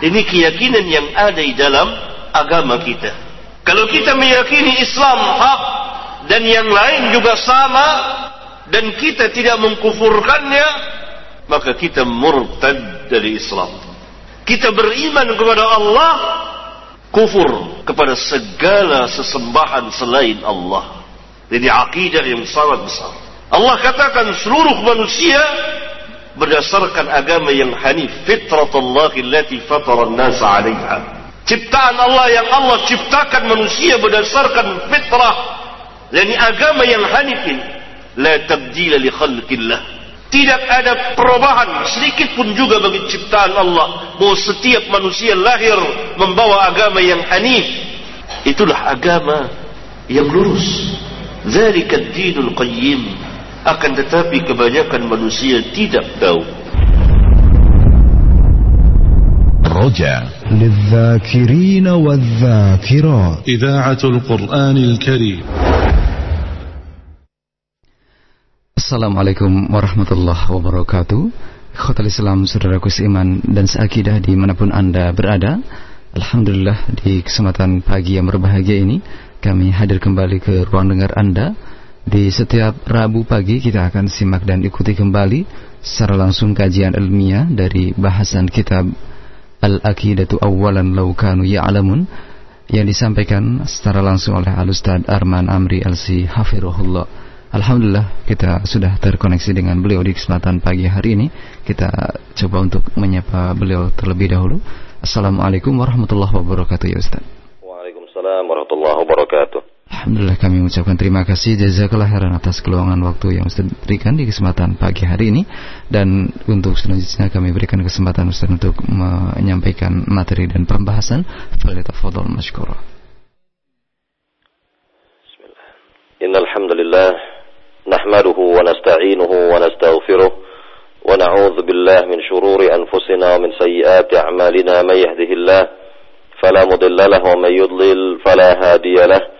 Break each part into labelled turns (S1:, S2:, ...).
S1: Ini keyakinan yang ada di dalam agama kita. Kalau kita meyakini Islam hak dan yang lain juga sama dan kita tidak mengkufurkannya, maka kita murtad dari Islam. Kita beriman kepada Allah, kufur kepada segala sesembahan selain Allah. Ini akidah yang sangat besar. Allah katakan seluruh manusia berdasarkan agama yang hanif fitratullah allati fatara an-nas 'alaiha. Ciptaan Allah yang Allah ciptakan manusia berdasarkan fitrah yakni agama yang hanif la tabdila li khalqillah. Tidak ada perubahan sedikit pun juga bagi ciptaan Allah bahwa setiap manusia lahir membawa agama yang hanif. Itulah agama yang lurus. Zalika ad-dinul qayyim akan tetapi kebanyakan manusia tidak tahu
S2: رجع للذاكرين والذاكرات
S3: إذاعة القرآن الكريم
S4: Assalamualaikum warahmatullahi wabarakatuh Khotal Islam, saudaraku seiman dan seakidah dimanapun anda berada Alhamdulillah di kesempatan pagi yang berbahagia ini Kami hadir kembali ke ruang dengar anda di setiap Rabu pagi kita akan simak dan ikuti kembali secara langsung kajian ilmiah dari bahasan kitab Al-Aqidatu Awwalan Law Kanu Ya'lamun yang disampaikan secara langsung oleh Al-Ustaz Arman Amri LC Hafirullah. Alhamdulillah kita sudah terkoneksi dengan beliau di kesempatan pagi hari ini. Kita coba untuk menyapa beliau terlebih dahulu. Assalamualaikum warahmatullahi wabarakatuh ya Ustaz.
S5: Waalaikumsalam warahmatullahi wabarakatuh.
S4: Alhamdulillah kami mengucapkan terima kasih jazakallah khairan atas keluangan waktu yang Ustaz berikan di kesempatan pagi hari ini dan untuk selanjutnya kami berikan kesempatan Ustaz untuk menyampaikan materi dan pembahasan falyatafadhal mashkura.
S5: Innal hamdalillah nahmaduhu wa nasta'inuhu wa nastaghfiruh wa na'udzu billahi min shururi anfusina wa min sayyiati a'malina may yahdihillahu fala mudilla lahu wa may yudlil fala hadiya lahu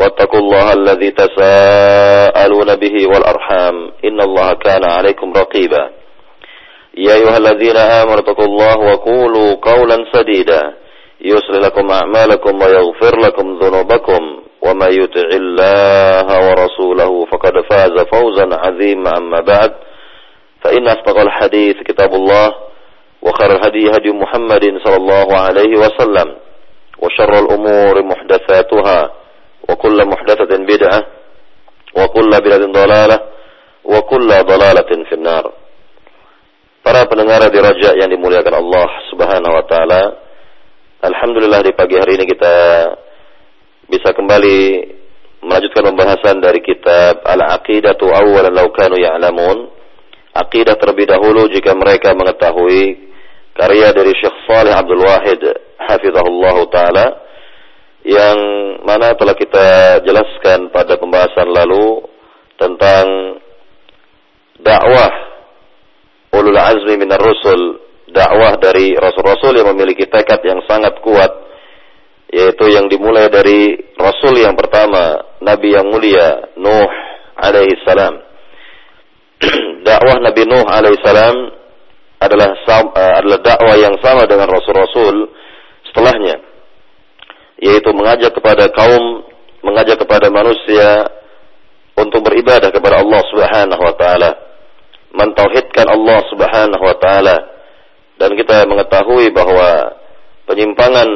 S5: واتقوا الله الذي تساءلون به والأرحام إن الله كان عليكم رقيبا. يا أيها الذين آمنوا اتقوا الله وقولوا قولا سديدا. يصل لكم أعمالكم ويغفر لكم ذنوبكم. وما يطع الله ورسوله فقد فاز فوزا عظيما. أما بعد فإن أصدق الحديث كتاب الله وخير الهدي هدي محمد صلى الله عليه وسلم وشر الأمور محدثاتها. وكل محدثة بدعة وكل بدعة ضلالة وكل ضلالة في النار Para pendengar di Raja yang dimuliakan Allah Subhanahu wa taala. Alhamdulillah di pagi hari ini kita bisa kembali melanjutkan pembahasan dari kitab Al-Aqidatu Awwalan Law Kanu Ya'lamun. Aqidah terlebih dahulu jika mereka mengetahui karya dari Syekh Saleh Abdul Wahid hafizahullah taala yang mana telah kita jelaskan pada pembahasan lalu tentang dakwah ulul azmi minar rusul, dakwah dari rasul-rasul yang memiliki tekad yang sangat kuat yaitu yang dimulai dari rasul yang pertama, nabi yang mulia Nuh alaihi salam. dakwah Nabi Nuh alaihi salam adalah adalah dakwah yang sama dengan rasul-rasul setelahnya yaitu mengajak kepada kaum, mengajak kepada manusia untuk beribadah kepada Allah Subhanahu wa taala, mentauhidkan Allah Subhanahu wa taala. Dan kita mengetahui bahwa penyimpangan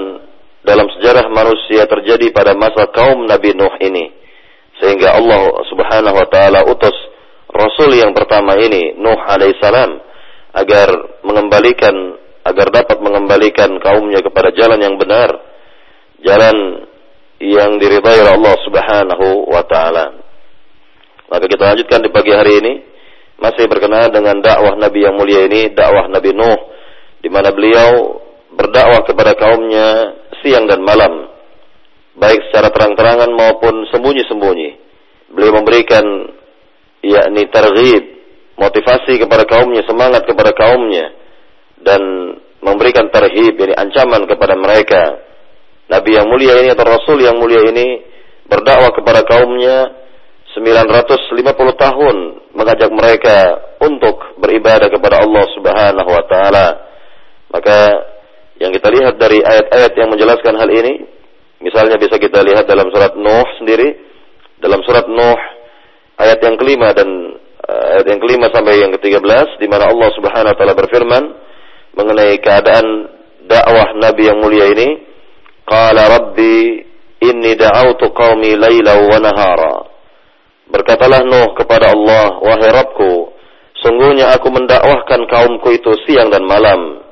S5: dalam sejarah manusia terjadi pada masa kaum Nabi Nuh ini. Sehingga Allah Subhanahu wa taala utus rasul yang pertama ini Nuh alaihissalam agar mengembalikan agar dapat mengembalikan kaumnya kepada jalan yang benar jalan yang diridhai oleh Allah Subhanahu wa taala. Maka kita lanjutkan di pagi hari ini masih berkenaan dengan dakwah Nabi yang mulia ini, dakwah Nabi Nuh di mana beliau berdakwah kepada kaumnya siang dan malam baik secara terang-terangan maupun sembunyi-sembunyi. Beliau memberikan yakni terghib, motivasi kepada kaumnya, semangat kepada kaumnya dan memberikan terhib, ini ancaman kepada mereka. Nabi yang mulia ini atau Rasul yang mulia ini berdakwah kepada kaumnya 950 tahun mengajak mereka untuk beribadah kepada Allah Subhanahu wa taala. Maka yang kita lihat dari ayat-ayat yang menjelaskan hal ini Misalnya bisa kita lihat dalam surat Nuh sendiri, dalam surat Nuh ayat yang kelima dan eh, ayat yang kelima sampai yang ke-13 di mana Allah Subhanahu wa taala berfirman mengenai keadaan dakwah Nabi yang mulia ini, qala rabbi inni da'awtu qaumi laila wa nahara. Berkatalah Nuh kepada Allah, wahai Rabbku, sungguhnya aku mendakwahkan kaumku itu siang dan malam.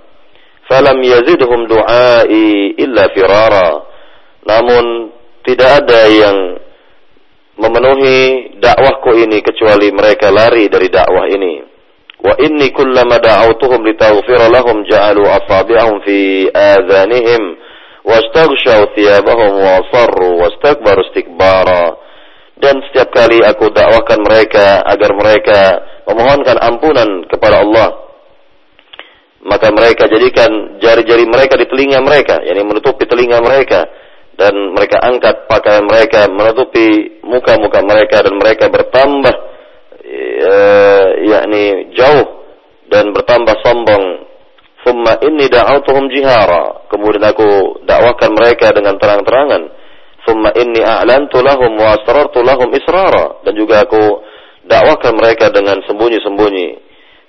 S5: Falam yazidhum du'ai illa firara namun tidak ada yang memenuhi dakwahku ini kecuali mereka lari dari dakwah ini. Wa inni kullama da'awtuhum litaghfira lahum ja'alu asabi'ahum fi adhanihim Dan setiap kali aku dakwahkan mereka agar mereka memohonkan ampunan kepada Allah, maka mereka jadikan jari-jari mereka di telinga mereka, yakni menutupi telinga mereka dan mereka angkat pakaian mereka menutupi muka-muka mereka dan mereka bertambah e, yakni jauh dan bertambah sombong Thumma inni da'autuhum jihara. Kemudian aku dakwahkan mereka dengan terang-terangan. Thumma inni a'lantu lahum wa asrartu lahum israra. Dan juga aku dakwahkan mereka dengan sembunyi-sembunyi.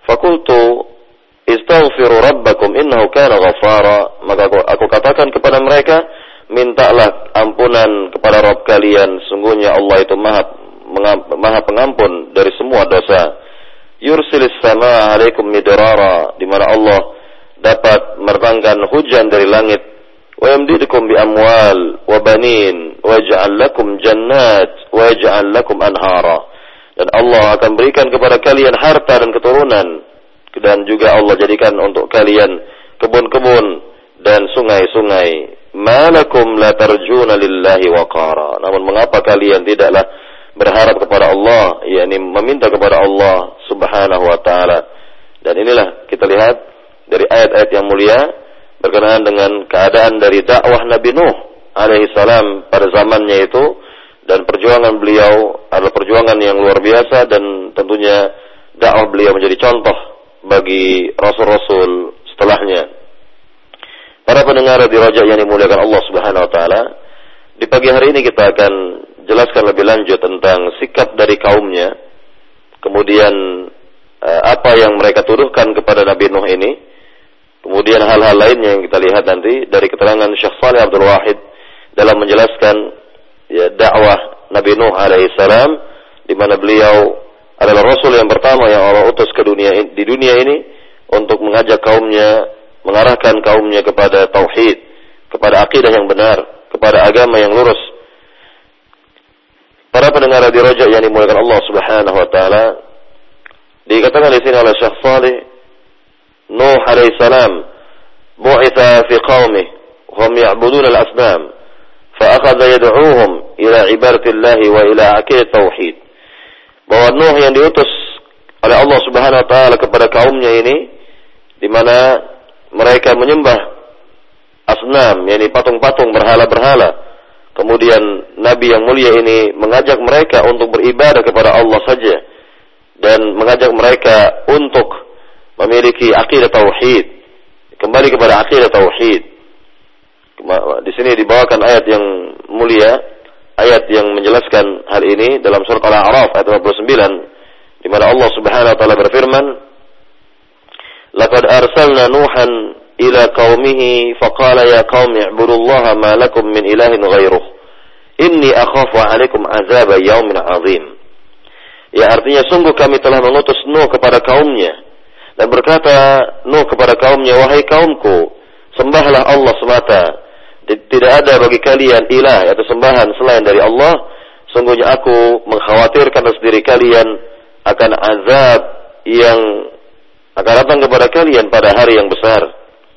S5: Fakultu istaghfiru rabbakum innahu kana ghaffara. Maka aku, aku katakan kepada mereka, mintalah ampunan kepada Rob kalian. Sungguhnya Allah itu maha, maha pengampun dari semua dosa. Yursilis sama alaikum midrara. Allah dapat merbangkan hujan dari langit. Wa yamdidukum bi amwal wa banin wa ja'al lakum jannat wa ja'al lakum anhara. Dan Allah akan berikan kepada kalian harta dan keturunan dan juga Allah jadikan untuk kalian kebun-kebun dan sungai-sungai malakum la tarjuna lillahi waqara. Namun mengapa kalian tidaklah berharap kepada Allah, yakni meminta kepada Allah Subhanahu wa taala. Dan inilah kita lihat dari ayat-ayat yang mulia berkenaan dengan keadaan dari dakwah Nabi Nuh alaihi salam pada zamannya itu dan perjuangan beliau adalah perjuangan yang luar biasa dan tentunya dakwah beliau menjadi contoh bagi rasul-rasul setelahnya. Para pendengar di Raja yang dimuliakan Allah Subhanahu wa taala, di pagi hari ini kita akan jelaskan lebih lanjut tentang sikap dari kaumnya. Kemudian eh, apa yang mereka tuduhkan kepada Nabi Nuh ini. Kemudian hal-hal lainnya yang kita lihat nanti dari keterangan Syekh Saleh Abdul Wahid dalam menjelaskan ya, dakwah Nabi Nuh alaihissalam di mana beliau adalah rasul yang pertama yang Allah utus ke dunia di dunia ini untuk mengajak kaumnya mengarahkan kaumnya kepada tauhid, kepada akidah yang benar, kepada agama yang lurus. Para pendengar di Raja yang dimuliakan Allah Subhanahu wa taala, dikatakan di sini oleh Syekh Saleh Nuh alaihi salam bu'itha fi qaumih hum ya'budun al-asnam fa akhadha yad'uuhum ila ibadati Allah wa ila aqidah tauhid. Bahwa Nuh yang diutus oleh Allah Subhanahu wa taala kepada kaumnya ini di mana mereka menyembah asnam, yakni patung-patung berhala-berhala. Kemudian Nabi yang mulia ini mengajak mereka untuk beribadah kepada Allah saja dan mengajak mereka untuk memiliki akidah tauhid, kembali kepada akidah tauhid. Di sini dibawakan ayat yang mulia, ayat yang menjelaskan hal ini dalam surat Al-A'raf ayat 59 di mana Allah Subhanahu wa taala berfirman, "Laqad arsalna Nuhan ila qaumihi faqala ya qaumi i'budullaha ma lakum min ilahin ghairuh. Inni akhafu 'alaikum 'azaba yaumin 'azim." Ya artinya sungguh kami telah mengutus Nuh kepada kaumnya dan berkata Nuh kepada kaumnya wahai kaumku sembahlah Allah semata. Tidak ada bagi kalian ilah atau sembahan selain dari Allah. Sungguhnya aku mengkhawatirkan sendiri kalian akan azab yang akan datang kepada kalian pada hari yang besar.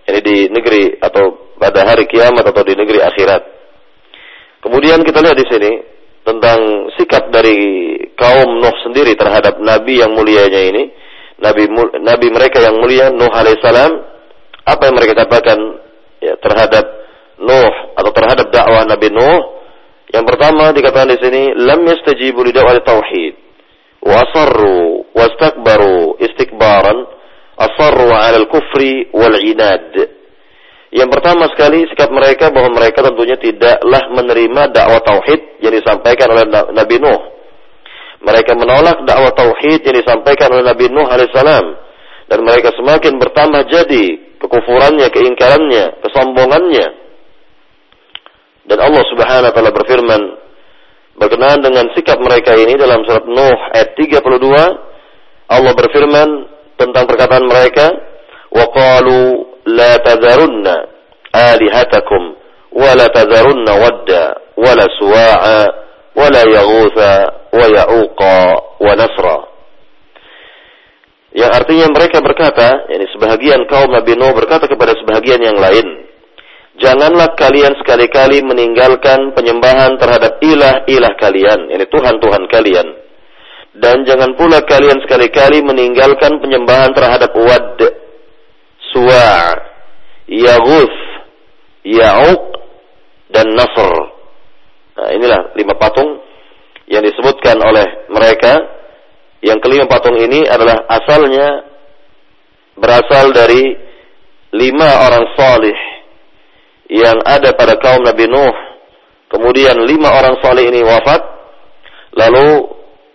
S5: Ini di negeri atau pada hari kiamat atau di negeri akhirat. Kemudian kita lihat di sini tentang sikap dari kaum Nuh sendiri terhadap nabi yang mulianya ini, nabi nabi mereka yang mulia Nuh alaihissalam, apa yang mereka katakan ya, terhadap Nuh atau terhadap dakwah Nabi Nuh? Yang pertama dikatakan di sini, lam yastajibu li tauhid. Wa asarru wastakbaru istikbaran asarru 'ala al-kufri wal 'inad. Yang pertama sekali sikap mereka bahwa mereka tentunya tidaklah menerima dakwah tauhid yang disampaikan oleh Nabi Nuh. Mereka menolak dakwah tauhid yang disampaikan oleh Nabi Nuh alaihissalam dan mereka semakin bertambah jadi kekufurannya, keingkarannya, kesombongannya. Dan Allah Subhanahu wa taala berfirman berkenaan dengan sikap mereka ini dalam surat Nuh ayat 32 Allah berfirman tentang perkataan mereka wa qalu la tazarunna alihatakum wa la tazarunna wadda wa la suwa'a ولا يغوث ويعوق ونسرا yang artinya mereka berkata, yakni sebahagian kaum Nabi Nuh berkata kepada sebahagian yang lain, janganlah kalian sekali-kali meninggalkan penyembahan terhadap ilah-ilah kalian, yakni Tuhan-Tuhan kalian. Dan jangan pula kalian sekali-kali meninggalkan penyembahan terhadap Wad, Suwa' Yaghus Ya'uq dan Nasr nah inilah lima patung yang disebutkan oleh mereka. Yang kelima patung ini adalah asalnya berasal dari lima orang salih yang ada pada kaum Nabi Nuh. Kemudian lima orang salih ini wafat. Lalu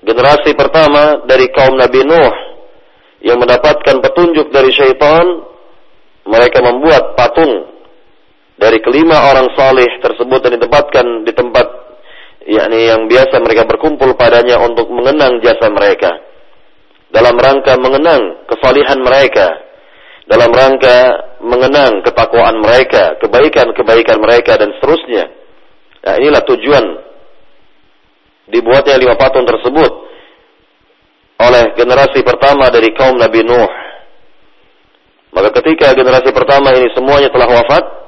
S5: generasi pertama dari kaum Nabi Nuh yang mendapatkan petunjuk dari syaitan mereka membuat patung dari kelima orang saleh tersebut dan ditempatkan di tempat yakni yang biasa mereka berkumpul padanya untuk mengenang jasa mereka. Dalam rangka mengenang kesalihan mereka. Dalam rangka mengenang ketakwaan mereka kebaikan-kebaikan mereka dan seterusnya. Nah inilah tujuan dibuatnya lima patung tersebut oleh generasi pertama dari kaum Nabi Nuh. Maka ketika generasi pertama ini semuanya telah wafat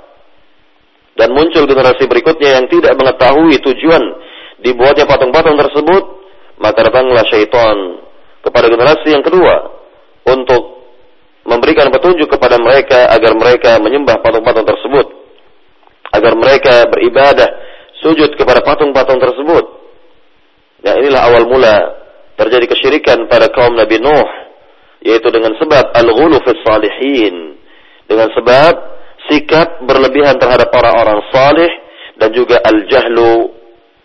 S5: dan muncul generasi berikutnya yang tidak mengetahui tujuan dibuatnya patung-patung tersebut, maka datanglah syaitan kepada generasi yang kedua untuk memberikan petunjuk kepada mereka agar mereka menyembah patung-patung tersebut, agar mereka beribadah sujud kepada patung-patung tersebut. Ya inilah awal mula terjadi kesyirikan pada kaum Nabi Nuh yaitu dengan sebab al-ghulu fi salihin dengan sebab sikap berlebihan terhadap orang-orang salih dan juga al-jahlu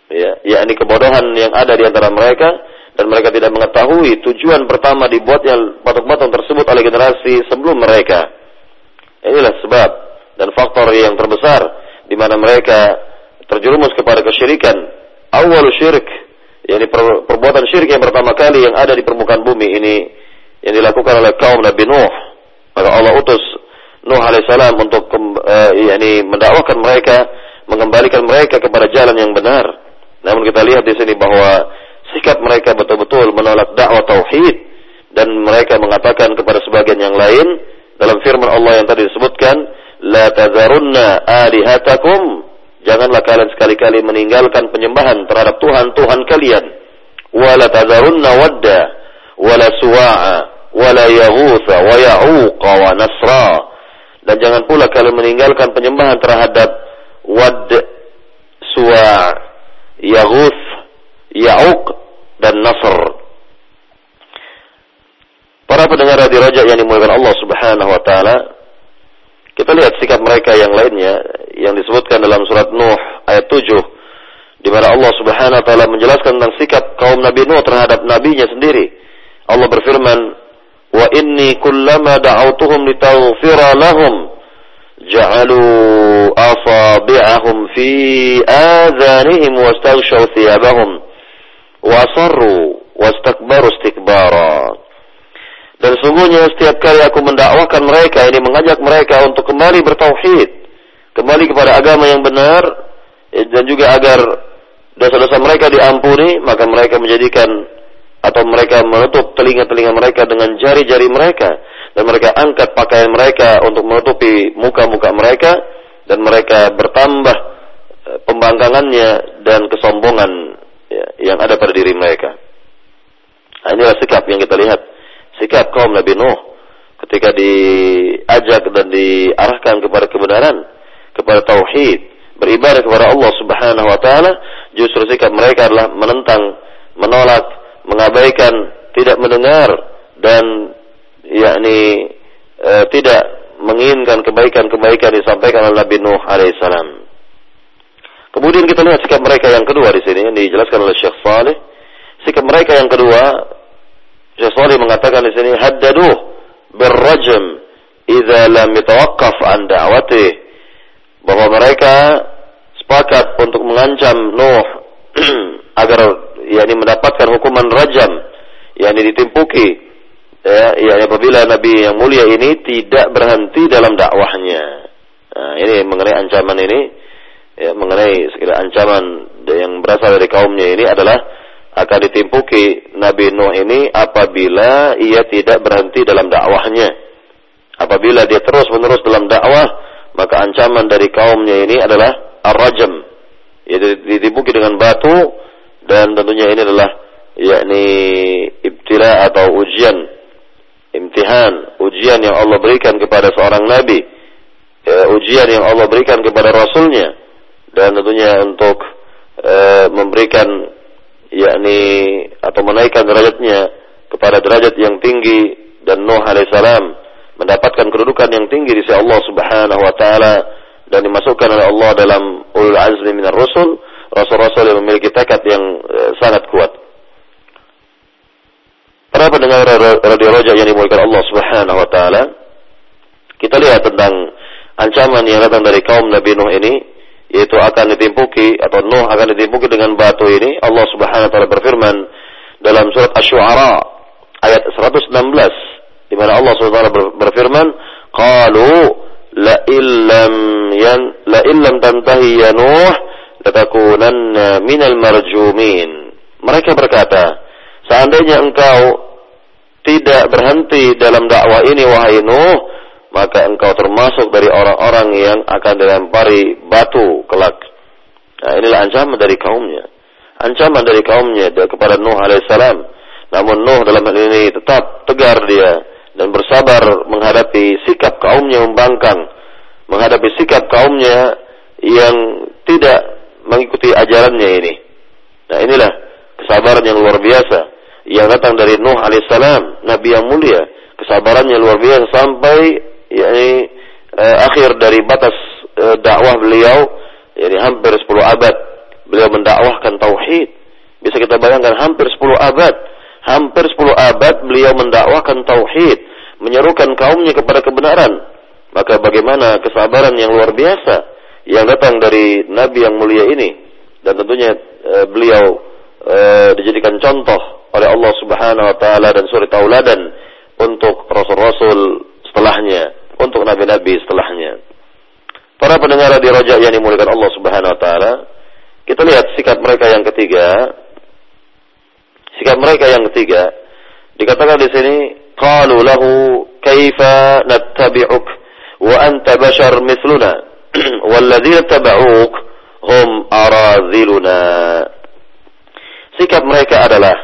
S5: ya yakni kebodohan yang ada di antara mereka dan mereka tidak mengetahui tujuan pertama dibuatnya patung-patung tersebut oleh generasi sebelum mereka inilah sebab dan faktor yang terbesar di mana mereka terjerumus kepada kesyirikan awal syirik yakni perbuatan syirik yang pertama kali yang ada di permukaan bumi ini yang dilakukan oleh kaum Nabi Nuh. Maka Allah utus Nuh alaihissalam untuk uh, yakni mendakwakan mereka, mengembalikan mereka kepada jalan yang benar. Namun kita lihat di sini bahwa sikap mereka betul-betul menolak dakwah tauhid dan mereka mengatakan kepada sebagian yang lain dalam firman Allah yang tadi disebutkan, la tazarunna alihatakum janganlah kalian sekali-kali meninggalkan penyembahan terhadap Tuhan-Tuhan kalian. Wala tazarunna wadda wala suwa'a wala yaghutha wa ya'uqa wa nasra dan jangan pula kalian meninggalkan penyembahan terhadap wad suwa' yaghuth ya'uq dan nasr. Para pendengar di Raja yang dimuliakan Allah Subhanahu wa taala kita lihat sikap mereka yang lainnya yang disebutkan dalam surat Nuh ayat 7 di mana Allah Subhanahu wa taala menjelaskan tentang sikap kaum Nabi Nuh terhadap nabinya sendiri. Allah berfirman, "Wa inni kullama da'awtuhum litaghfira lahum ja'alu asabi'ahum fi adhanihim wastaghshaw thiyabahum wa asarru wastakbaru istikbara." Dan sungguhnya setiap kali aku mendakwakan mereka, ini mengajak mereka untuk kembali bertauhid, kembali kepada agama yang benar, dan juga agar dosa-dosa mereka diampuni, maka mereka menjadikan atau mereka menutup telinga-telinga mereka dengan jari-jari mereka. Dan mereka angkat pakaian mereka untuk menutupi muka-muka mereka. Dan mereka bertambah pembangkangannya dan kesombongan ya, yang ada pada diri mereka. Nah, inilah sikap yang kita lihat, sikap kaum Nabi Nuh ketika diajak dan diarahkan kepada kebenaran, kepada tauhid, beribadah kepada Allah Subhanahu wa taala, justru sikap mereka adalah menentang, menolak, mengabaikan, tidak mendengar dan yakni e, tidak menginginkan kebaikan-kebaikan disampaikan oleh Nabi Nuh alaihissalam. Kemudian kita lihat sikap mereka yang kedua di sini yang dijelaskan oleh Syekh Saleh. Sikap mereka yang kedua, Syekh Saleh mengatakan di sini haddaduh birrajm idza lam yatawaqqaf an da'watih bahwa mereka sepakat untuk mengancam Nuh agar yakni mendapatkan hukuman rajam yakni ditimpuki ya, ya apabila Nabi yang mulia ini tidak berhenti dalam dakwahnya. Nah, ini mengenai ancaman ini, ya, mengenai segala ancaman yang berasal dari kaumnya ini adalah akan ditimpuki Nabi Nuh ini apabila ia tidak berhenti dalam dakwahnya. Apabila dia terus menerus dalam dakwah, maka ancaman dari kaumnya ini adalah ar-rajam. Ya, ditimpuki dengan batu dan tentunya ini adalah yakni ibtila atau ujian imtihan, ujian yang Allah berikan kepada seorang nabi, ya, ujian yang Allah berikan kepada rasulnya. Dan tentunya untuk e, memberikan yakni atau menaikkan derajatnya kepada derajat yang tinggi dan Nuh alaihissalam mendapatkan kedudukan yang tinggi di sisi Allah Subhanahu wa taala dan dimasukkan oleh Allah dalam ulul azmi minar rusul, rasul-rasul yang memiliki tekad yang e, sangat kuat. Para pendengar radio Roja yang dimuliakan Allah Subhanahu wa taala, kita lihat tentang ancaman yang datang dari kaum Nabi Nuh ini yaitu akan ditimpuki atau Nuh akan ditimpuki dengan batu ini. Allah Subhanahu wa taala berfirman dalam surat Asy-Syu'ara ayat 116 di mana Allah Subhanahu berfirman, "Qalu la illam yan la illam tantahi ya Nuh latakunanna minal marjumin." Mereka berkata, Seandainya engkau tidak berhenti dalam dakwah ini wahai Nuh, maka engkau termasuk dari orang-orang yang akan dilempari batu kelak. Nah, inilah ancaman dari kaumnya. Ancaman dari kaumnya kepada Nuh alaihissalam. Namun Nuh dalam hal ini tetap tegar dia dan bersabar menghadapi sikap kaumnya membangkang, menghadapi sikap kaumnya yang tidak mengikuti ajarannya ini. Nah, inilah kesabaran yang luar biasa yang datang dari Nuh alaihissalam, Nabi yang mulia. Kesabarannya luar biasa sampai yakni eh, akhir dari batas eh, dakwah beliau, yakni hampir 10 abad beliau mendakwahkan tauhid. Bisa kita bayangkan hampir 10 abad, hampir 10 abad beliau mendakwahkan tauhid, menyerukan kaumnya kepada kebenaran. Maka bagaimana kesabaran yang luar biasa yang datang dari Nabi yang mulia ini dan tentunya e, beliau e, dijadikan contoh oleh Allah Subhanahu wa taala dan suri tauladan untuk rasul-rasul setelahnya, untuk nabi-nabi setelahnya. Para pendengar di Raja yang dimuliakan Allah Subhanahu wa taala, kita lihat sikap mereka yang ketiga. Sikap mereka yang ketiga dikatakan di sini qalu lahu kaifa nattabi'uk wa anta bashar mithluna Sikap mereka adalah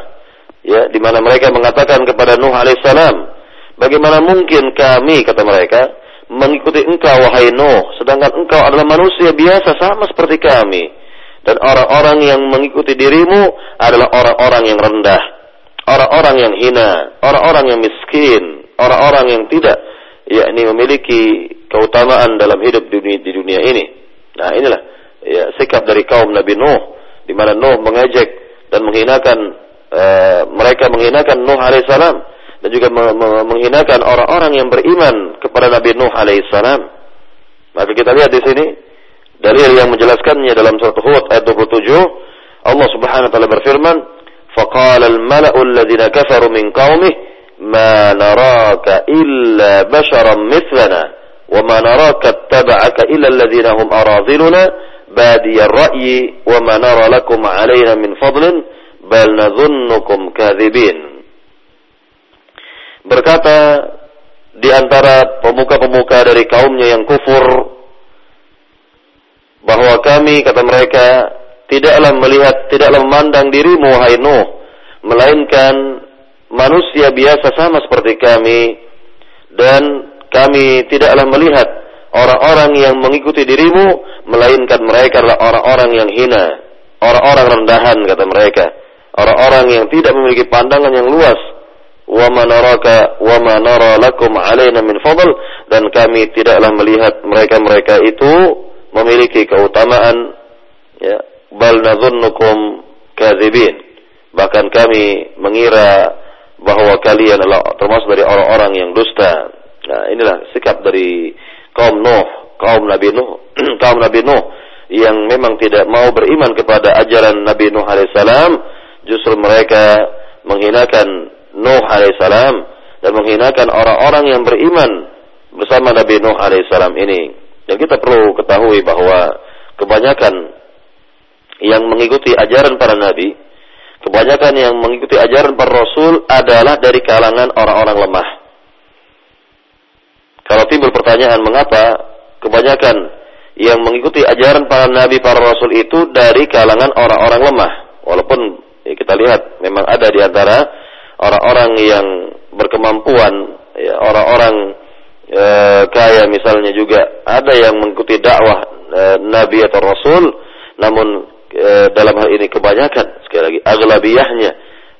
S5: ya di mana mereka mengatakan kepada Nuh alaihissalam, bagaimana mungkin kami kata mereka mengikuti engkau wahai Nuh, sedangkan engkau adalah manusia biasa sama seperti kami. Dan orang-orang yang mengikuti dirimu adalah orang-orang yang rendah, orang-orang yang hina, orang-orang yang miskin, orang-orang yang tidak yakni memiliki keutamaan dalam hidup dunia, di dunia ini. Nah, inilah ya, sikap dari kaum Nabi Nuh di mana Nuh mengejek dan menghinakan e, mereka menghinakan Nuh alaihissalam dan juga me me menghinakan orang-orang yang beriman kepada Nabi Nuh alaihissalam. Maka kita lihat di sini dalil yang menjelaskannya dalam surat Hud ayat 27 Allah Subhanahu wa taala berfirman, "Faqala al-mala'u alladziina kafaru min qaumihi ما نراك إلا بشرا مثلنا وما نراك اتبعك إلا الذين هم أراضلنا بادي الرأي وما نرى لكم علينا من فضل بل نظنكم كاذبين. Berkata di antara pemuka-pemuka dari kaumnya yang kufur bahwa kami kata mereka tidaklah melihat tidaklah memandang dirimu wahai Nuh melainkan manusia biasa sama seperti kami dan kami tidaklah melihat orang-orang yang mengikuti dirimu melainkan mereka adalah orang-orang yang hina orang-orang rendahan kata mereka. Orang-orang yang tidak memiliki pandangan yang luas. Wa manaraka wa manara lakum alaina min fadl. Dan kami tidaklah melihat mereka-mereka itu memiliki keutamaan ya bal nadhunnukum kadzibin. Bahkan kami mengira bahwa kalian adalah termasuk dari orang-orang yang dusta nah inilah sikap dari kaum Nuh kaum Nabi Nuh kaum Nabi Nuh yang memang tidak mau beriman kepada ajaran Nabi Nuh alaihissalam justru mereka menghinakan Nuh alaihissalam dan menghinakan orang-orang yang beriman bersama Nabi Nuh alaihissalam ini. Dan kita perlu ketahui bahwa kebanyakan yang mengikuti ajaran para nabi, kebanyakan yang mengikuti ajaran para rasul adalah dari kalangan orang-orang lemah. Kalau timbul pertanyaan mengapa kebanyakan yang mengikuti ajaran para nabi, para rasul itu dari kalangan orang-orang lemah. Walaupun ya kita lihat memang ada di antara orang-orang yang berkemampuan, ya, orang-orang e, kaya misalnya juga ada yang mengikuti dakwah e, Nabi atau Rasul, namun e, dalam hal ini kebanyakan sekali lagi aglabiyahnya,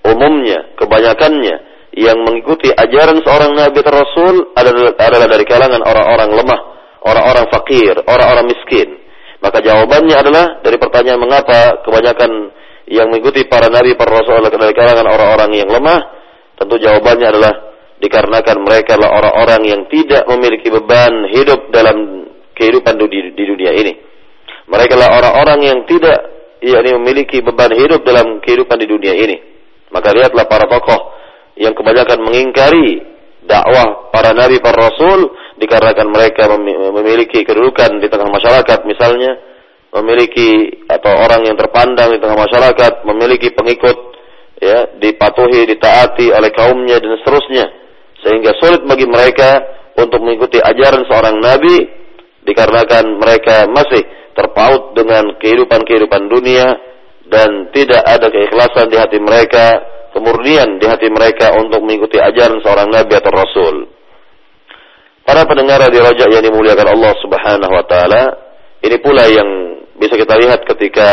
S5: umumnya, kebanyakannya yang mengikuti ajaran seorang Nabi atau Rasul adalah, adalah dari kalangan orang-orang lemah, orang-orang fakir, orang-orang miskin. Maka jawabannya adalah dari pertanyaan mengapa kebanyakan yang mengikuti para nabi, para rasul dari kalangan orang-orang yang lemah? Tentu jawabannya adalah dikarenakan mereka adalah orang-orang yang tidak memiliki beban hidup dalam kehidupan di dunia ini. Mereka adalah orang-orang yang tidak yakni memiliki beban hidup dalam kehidupan di dunia ini. Maka lihatlah para tokoh yang kebanyakan mengingkari dakwah para nabi, para rasul dikarenakan mereka memiliki kedudukan di tengah masyarakat misalnya memiliki atau orang yang terpandang di tengah masyarakat, memiliki pengikut, ya, dipatuhi, ditaati oleh kaumnya dan seterusnya. Sehingga sulit bagi mereka untuk mengikuti ajaran seorang nabi dikarenakan mereka masih terpaut dengan kehidupan-kehidupan dunia dan tidak ada keikhlasan di hati mereka, kemurnian di hati mereka untuk mengikuti ajaran seorang nabi atau rasul. Para pendengar di Raja yang dimuliakan Allah Subhanahu wa taala, ini pula yang bisa kita lihat ketika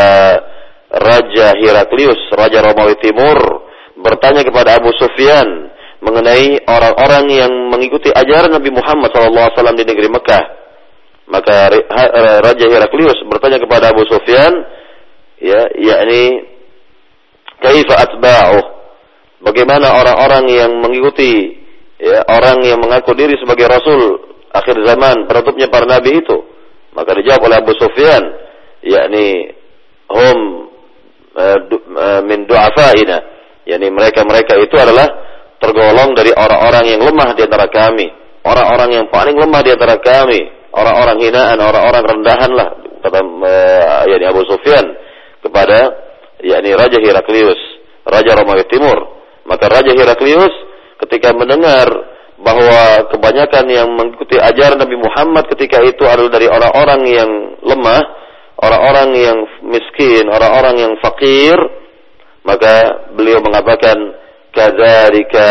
S5: Raja Heraklius, Raja Romawi Timur, bertanya kepada Abu Sufyan mengenai orang-orang yang mengikuti ajaran Nabi Muhammad SAW di negeri Mekah. Maka Raja Heraklius bertanya kepada Abu Sufyan, ya, yakni kaifa atba'uh? Bagaimana orang-orang yang mengikuti ya, orang yang mengaku diri sebagai rasul akhir zaman penutupnya para nabi itu? Maka dijawab oleh Abu Sufyan, yakni hum du, uh, min yakni mereka-mereka itu adalah tergolong dari orang-orang yang lemah di antara kami orang-orang yang paling lemah di antara kami orang-orang hinaan orang-orang rendahan lah kata uh, yakni Abu Sufyan kepada yakni Raja Heraklius Raja Romawi Timur maka Raja Heraklius ketika mendengar bahwa kebanyakan yang mengikuti ajaran Nabi Muhammad ketika itu adalah dari orang-orang yang lemah orang-orang yang miskin, orang-orang yang fakir, maka beliau mengatakan kadzalika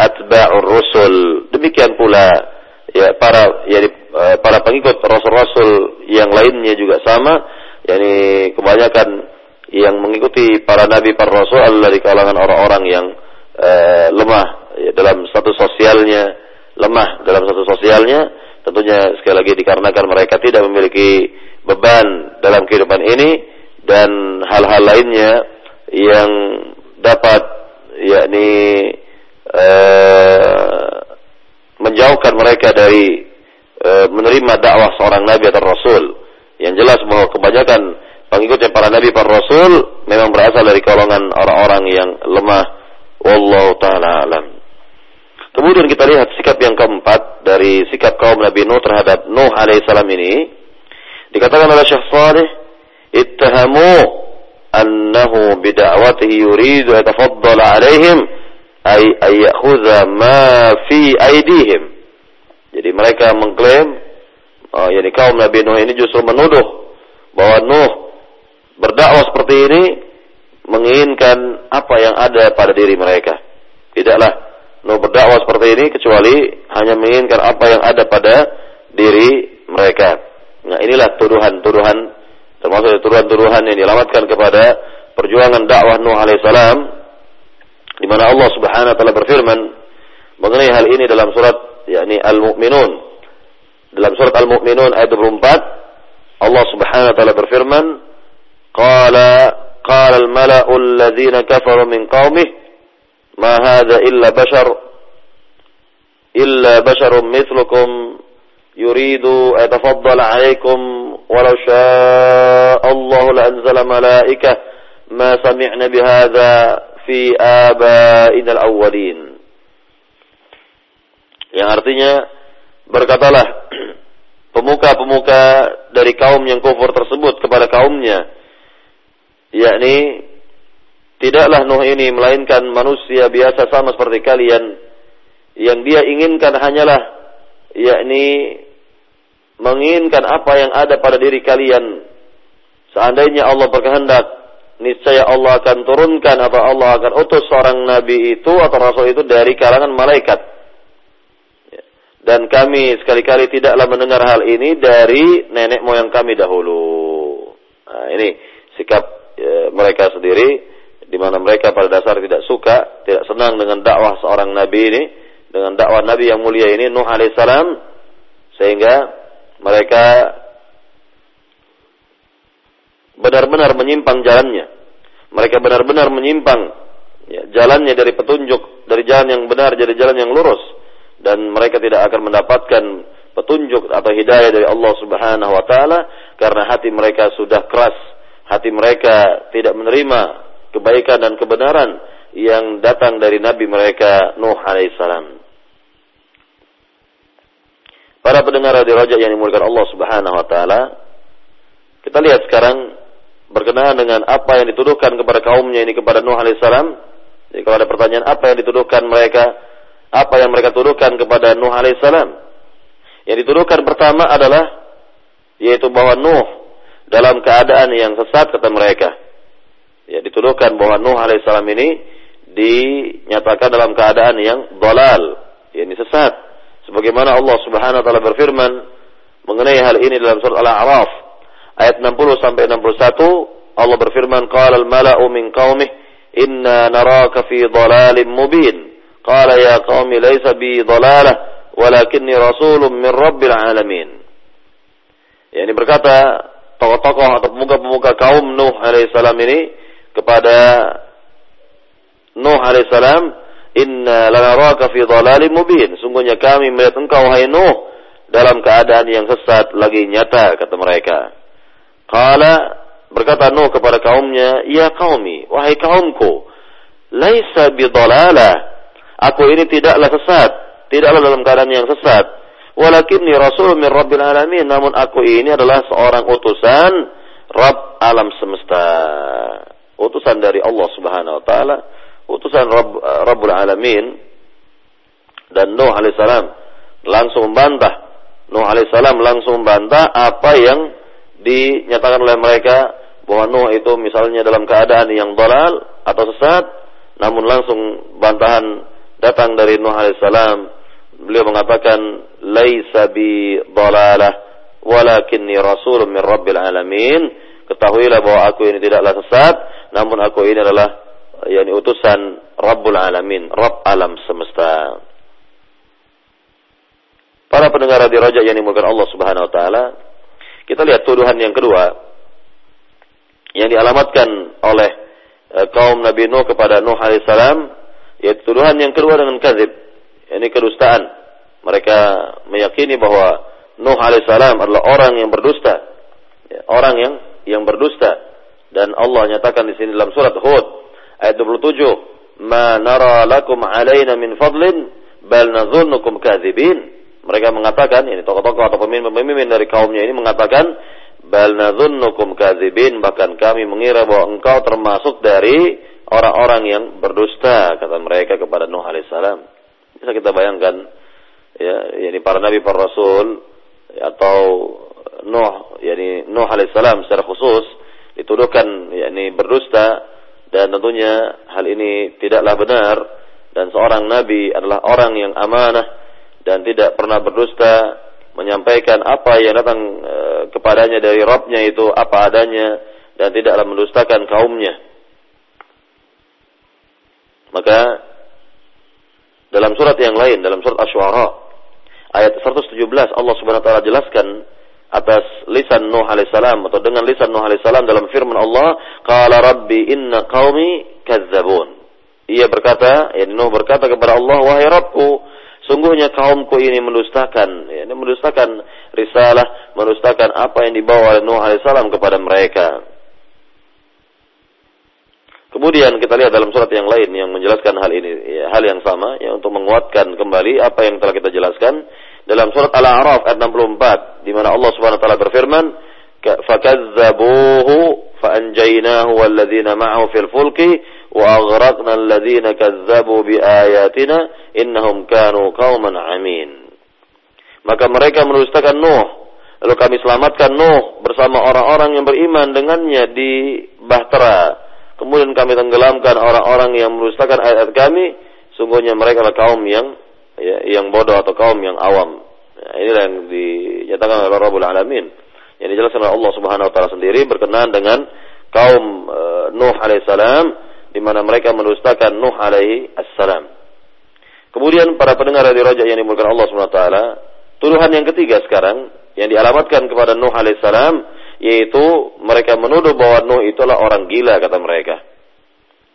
S5: atba'ur rusul. Demikian pula ya para ya para pengikut rasul-rasul yang lainnya juga sama, yakni kebanyakan yang mengikuti para nabi para rasul adalah di kalangan orang-orang yang uh, lemah ya, dalam status sosialnya, lemah dalam status sosialnya, tentunya sekali lagi dikarenakan mereka tidak memiliki beban dalam kehidupan ini dan hal-hal lainnya yang dapat yakni uh, menjauhkan mereka dari uh, menerima dakwah seorang nabi atau rasul. Yang jelas bahwa kebanyakan pengikutnya para nabi para rasul memang berasal dari golongan orang-orang yang lemah. Wallahu taala alam. Kemudian kita lihat sikap yang keempat dari sikap kaum Nabi Nuh terhadap Nuh alaihissalam ini. Dikatakan oleh Syekh Salih, ittahamu annahu bida'watihi yuridu yatafaddal alaihim ay ayyakhudha ma fi aidihim. Jadi mereka mengklaim oh, yani kaum Nabi Nuh ini justru menuduh bahwa Nuh berdakwah seperti ini menginginkan apa yang ada pada diri mereka. Tidaklah Nuh berdakwah seperti ini kecuali hanya menginginkan apa yang ada pada diri mereka. Nah inilah tuduhan-tuduhan termasuk tuduhan-tuduhan yang dilamatkan kepada perjuangan dakwah Nuh alaihissalam di mana Allah Subhanahu wa taala berfirman mengenai hal ini dalam surat yakni Al-Mu'minun. Dalam surat Al-Mu'minun ayat 24 Allah Subhanahu wa taala berfirman qala qala al-mala'u alladhina kafaru min qaumih ma hadha illa bashar illa basharun mithlukum yuridu ayatafaddala 'alaykum walau syaa'a Allah la'anzala malaikah ma sami'na bihadza fi abaina al-awwalin yang artinya berkatalah pemuka-pemuka dari kaum yang kufur tersebut kepada kaumnya yakni tidaklah Nuh ini melainkan manusia biasa sama seperti kalian. Yang dia inginkan hanyalah yakni menginginkan apa yang ada pada diri kalian. Seandainya Allah berkehendak niscaya Allah akan turunkan atau Allah akan utus seorang nabi itu atau rasul itu dari kalangan malaikat dan kami sekali-kali tidaklah mendengar hal ini dari nenek moyang kami dahulu. Nah, ini sikap e, mereka sendiri di mana mereka pada dasar tidak suka, tidak senang dengan dakwah seorang nabi ini, dengan dakwah nabi yang mulia ini Nuh alaihissalam sehingga mereka benar-benar menyimpang jalannya. Mereka benar-benar menyimpang ya, jalannya dari petunjuk, dari jalan yang benar jadi jalan yang lurus dan mereka tidak akan mendapatkan petunjuk atau hidayah dari Allah Subhanahu wa taala karena hati mereka sudah keras, hati mereka tidak menerima kebaikan dan kebenaran yang datang dari nabi mereka Nuh alaihissalam. Para pendengar di Raja yang dimuliakan Allah Subhanahu wa taala, kita lihat sekarang berkenaan dengan apa yang dituduhkan kepada kaumnya ini kepada Nuh alaihissalam. Jadi kalau ada pertanyaan apa yang dituduhkan mereka apa yang mereka tuduhkan kepada Nuh alaihissalam. Yang dituduhkan pertama adalah yaitu bahwa Nuh dalam keadaan yang sesat kata mereka. Ya dituduhkan bahwa Nuh alaihissalam ini dinyatakan dalam keadaan yang dolal, yakni sesat. Sebagaimana Allah Subhanahu wa taala berfirman mengenai hal ini dalam surat Al-A'raf ayat 60 sampai 61 Allah berfirman qala al-mala'u min qaumih inna naraka fi dhalalin mubin Qala ya qaumi laisa bi dhalalah walakinni rasulun min rabbil alamin. Ya, ini berkata tokoh-tokoh atau pemuka-pemuka kaum Nuh alaihissalam ini kepada Nuh alaihissalam, "Inna lanaraka fi dhalalin mubin." Sungguhnya kami melihat engkau hai Nuh dalam keadaan yang sesat lagi nyata kata mereka. Qala berkata Nuh kepada kaumnya, "Ya kaumi, wahai kaumku, laisa bi dhalalah." Aku ini tidaklah sesat, tidaklah dalam keadaan yang sesat. Walakinni rasul min rabbil alamin, namun aku ini adalah seorang utusan Rabb alam semesta. Utusan dari Allah Subhanahu wa taala, utusan Rabb, Rabbul alamin. Dan Nuh alaihissalam langsung membantah. Nuh alaihissalam langsung membantah apa yang dinyatakan oleh mereka bahwa Nuh itu misalnya dalam keadaan yang dolal atau sesat, namun langsung bantahan datang dari Nuh alaihissalam beliau mengatakan laisa bi dalalah walakinni rasulun min rabbil alamin. Ketahuilah bahwa aku ini tidaklah sesat namun aku ini adalah yakni utusan Rabbul alamin Rabb alam semesta. Para pendengar di Raja yang dimulakan Allah Subhanahu wa taala kita lihat tuduhan yang kedua yang dialamatkan oleh eh, kaum Nabi Nuh kepada Nuh alaihissalam Ya tuduhan yang kedua dengan kadzib. Ini kedustaan. Mereka meyakini bahwa Nuh alaihissalam adalah orang yang berdusta. Ya, orang yang yang berdusta. Dan Allah nyatakan di sini dalam surat Hud ayat 27, "Ma nara lakum alaina min fadlin bal nadhunnukum kadzibin." Mereka mengatakan, ini tokoh-tokoh atau pemimpin-pemimpin dari kaumnya ini mengatakan, "Bal nadhunnukum kadzibin," bahkan kami mengira bahwa engkau termasuk dari orang-orang yang berdusta kata mereka kepada Nuh alaihissalam. Bisa kita bayangkan ya, ini para nabi para rasul atau Nuh yakni Nuh alaihissalam secara khusus dituduhkan yakni berdusta dan tentunya hal ini tidaklah benar dan seorang nabi adalah orang yang amanah dan tidak pernah berdusta menyampaikan apa yang datang e, kepadanya dari Rabbnya itu apa adanya dan tidaklah mendustakan kaumnya maka dalam surat yang lain dalam surat Asy-Syu'ara ayat 117 Allah Subhanahu wa taala jelaskan atas lisan Nuh alaihissalam atau dengan lisan Nuh alaihissalam dalam firman Allah, "Qala Rabbi inna qaumi kadzabun." Ia berkata, ya Nuh berkata kepada Allah, "Wahai Rabbku, sungguhnya kaumku ini mendustakan, ya, ini mendustakan risalah, mendustakan apa yang dibawa oleh Nuh alaihissalam kepada mereka." Kemudian kita lihat dalam surat yang lain yang menjelaskan hal ini, ya, hal yang sama, ya untuk menguatkan kembali apa yang telah kita jelaskan dalam surat Al-A'raf ayat 64 di mana Allah Subhanahu wa taala berfirman fakazzabuhu faanjaynahu walladzina ma'ahu fil fulki alladzina kazzabu biayatina innahum kanu qauman amin maka mereka mendustakan Nuh lalu kami selamatkan Nuh bersama orang-orang yang beriman dengannya di bahtera kemudian kami tenggelamkan orang-orang yang mendustakan ayat kami sungguhnya mereka adalah kaum yang ya, yang bodoh atau kaum yang awam. Nah, inilah yang dinyatakan oleh Rabbul Alamin. Yang dijelaskan oleh Allah Subhanahu wa taala sendiri berkenaan dengan kaum e, Nuh alaihissalam di mana mereka mendustakan Nuh alaihi assalam. Kemudian para pendengar dari Raja yang dimulakan Allah Subhanahu wa taala, tuduhan yang ketiga sekarang yang dialamatkan kepada Nuh alaihissalam yaitu mereka menuduh bahwa Nuh itulah orang gila kata mereka.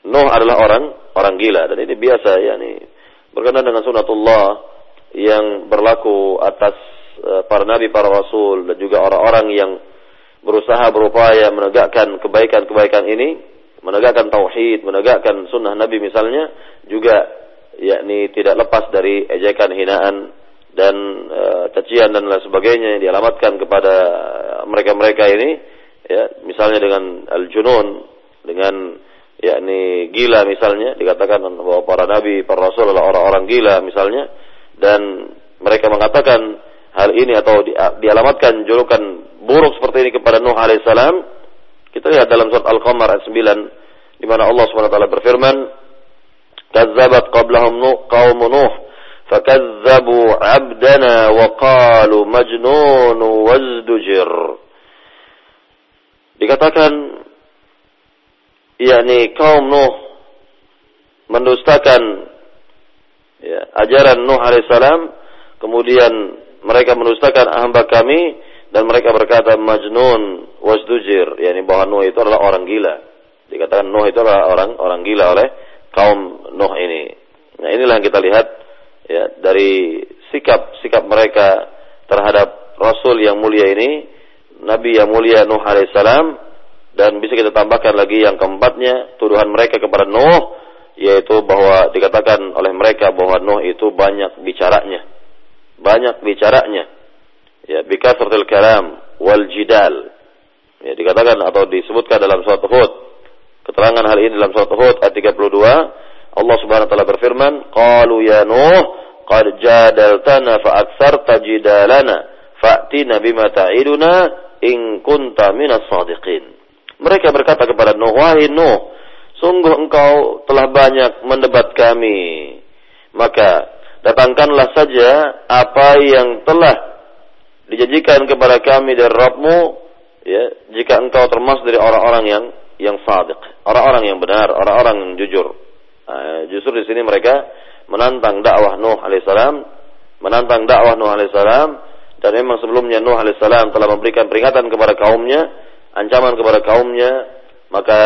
S5: Nuh adalah orang orang gila dan ini biasa ya nih berkenaan dengan sunatullah yang berlaku atas uh, para nabi, para rasul dan juga orang-orang yang berusaha berupaya menegakkan kebaikan-kebaikan ini, menegakkan tauhid, menegakkan sunnah nabi misalnya juga yakni tidak lepas dari ejekan hinaan dan uh, cacian dan lain sebagainya yang dialamatkan kepada mereka-mereka ini ya misalnya dengan al-junun dengan yakni gila misalnya dikatakan bahwa para nabi, para rasul adalah orang-orang gila misalnya dan mereka mengatakan hal ini atau di, dialamatkan julukan buruk seperti ini kepada Nuh alaihissalam kita lihat dalam surat Al-Qamar ayat 9 di mana Allah Subhanahu wa taala berfirman kazzabat qablahum qaum nuh fakazzabu 'abdana wa qalu majnun wazdujir dikatakan yakni kaum Nuh mendustakan ya, ajaran Nuh alaihissalam, kemudian mereka mendustakan hamba kami dan mereka berkata majnun wasdujir, yakni bahwa Nuh itu adalah orang gila. Dikatakan Nuh itu adalah orang orang gila oleh kaum Nuh ini. Nah, inilah yang kita lihat ya dari sikap-sikap mereka terhadap Rasul yang mulia ini, Nabi yang mulia Nuh alaihissalam dan bisa kita tambahkan lagi yang keempatnya, tuduhan mereka kepada Nuh, yaitu bahwa dikatakan oleh mereka bahwa Nuh itu banyak bicaranya. Banyak bicaranya. Ya, bikasratil kalam wal jidal. Ya, dikatakan atau disebutkan dalam surat Hud. Keterangan hal ini dalam surat Hud ayat 32, Allah Subhanahu wa taala berfirman, "Qalu ya Nuh, qad jadaltana fa aktsarta jidalana, fa'tina bima ta'iduna in kunta minas sadiqin." Mereka berkata kepada Nuh, wahai Nuh, sungguh engkau telah banyak mendebat kami. Maka datangkanlah saja apa yang telah dijanjikan kepada kami dari Rabbmu, ya, jika engkau termasuk dari orang-orang yang yang sadiq, orang-orang yang benar, orang-orang yang jujur. Nah, justru di sini mereka menantang dakwah Nuh alaihissalam, menantang dakwah Nuh alaihissalam, dan memang sebelumnya Nuh alaihissalam telah memberikan peringatan kepada kaumnya ancaman kepada kaumnya, maka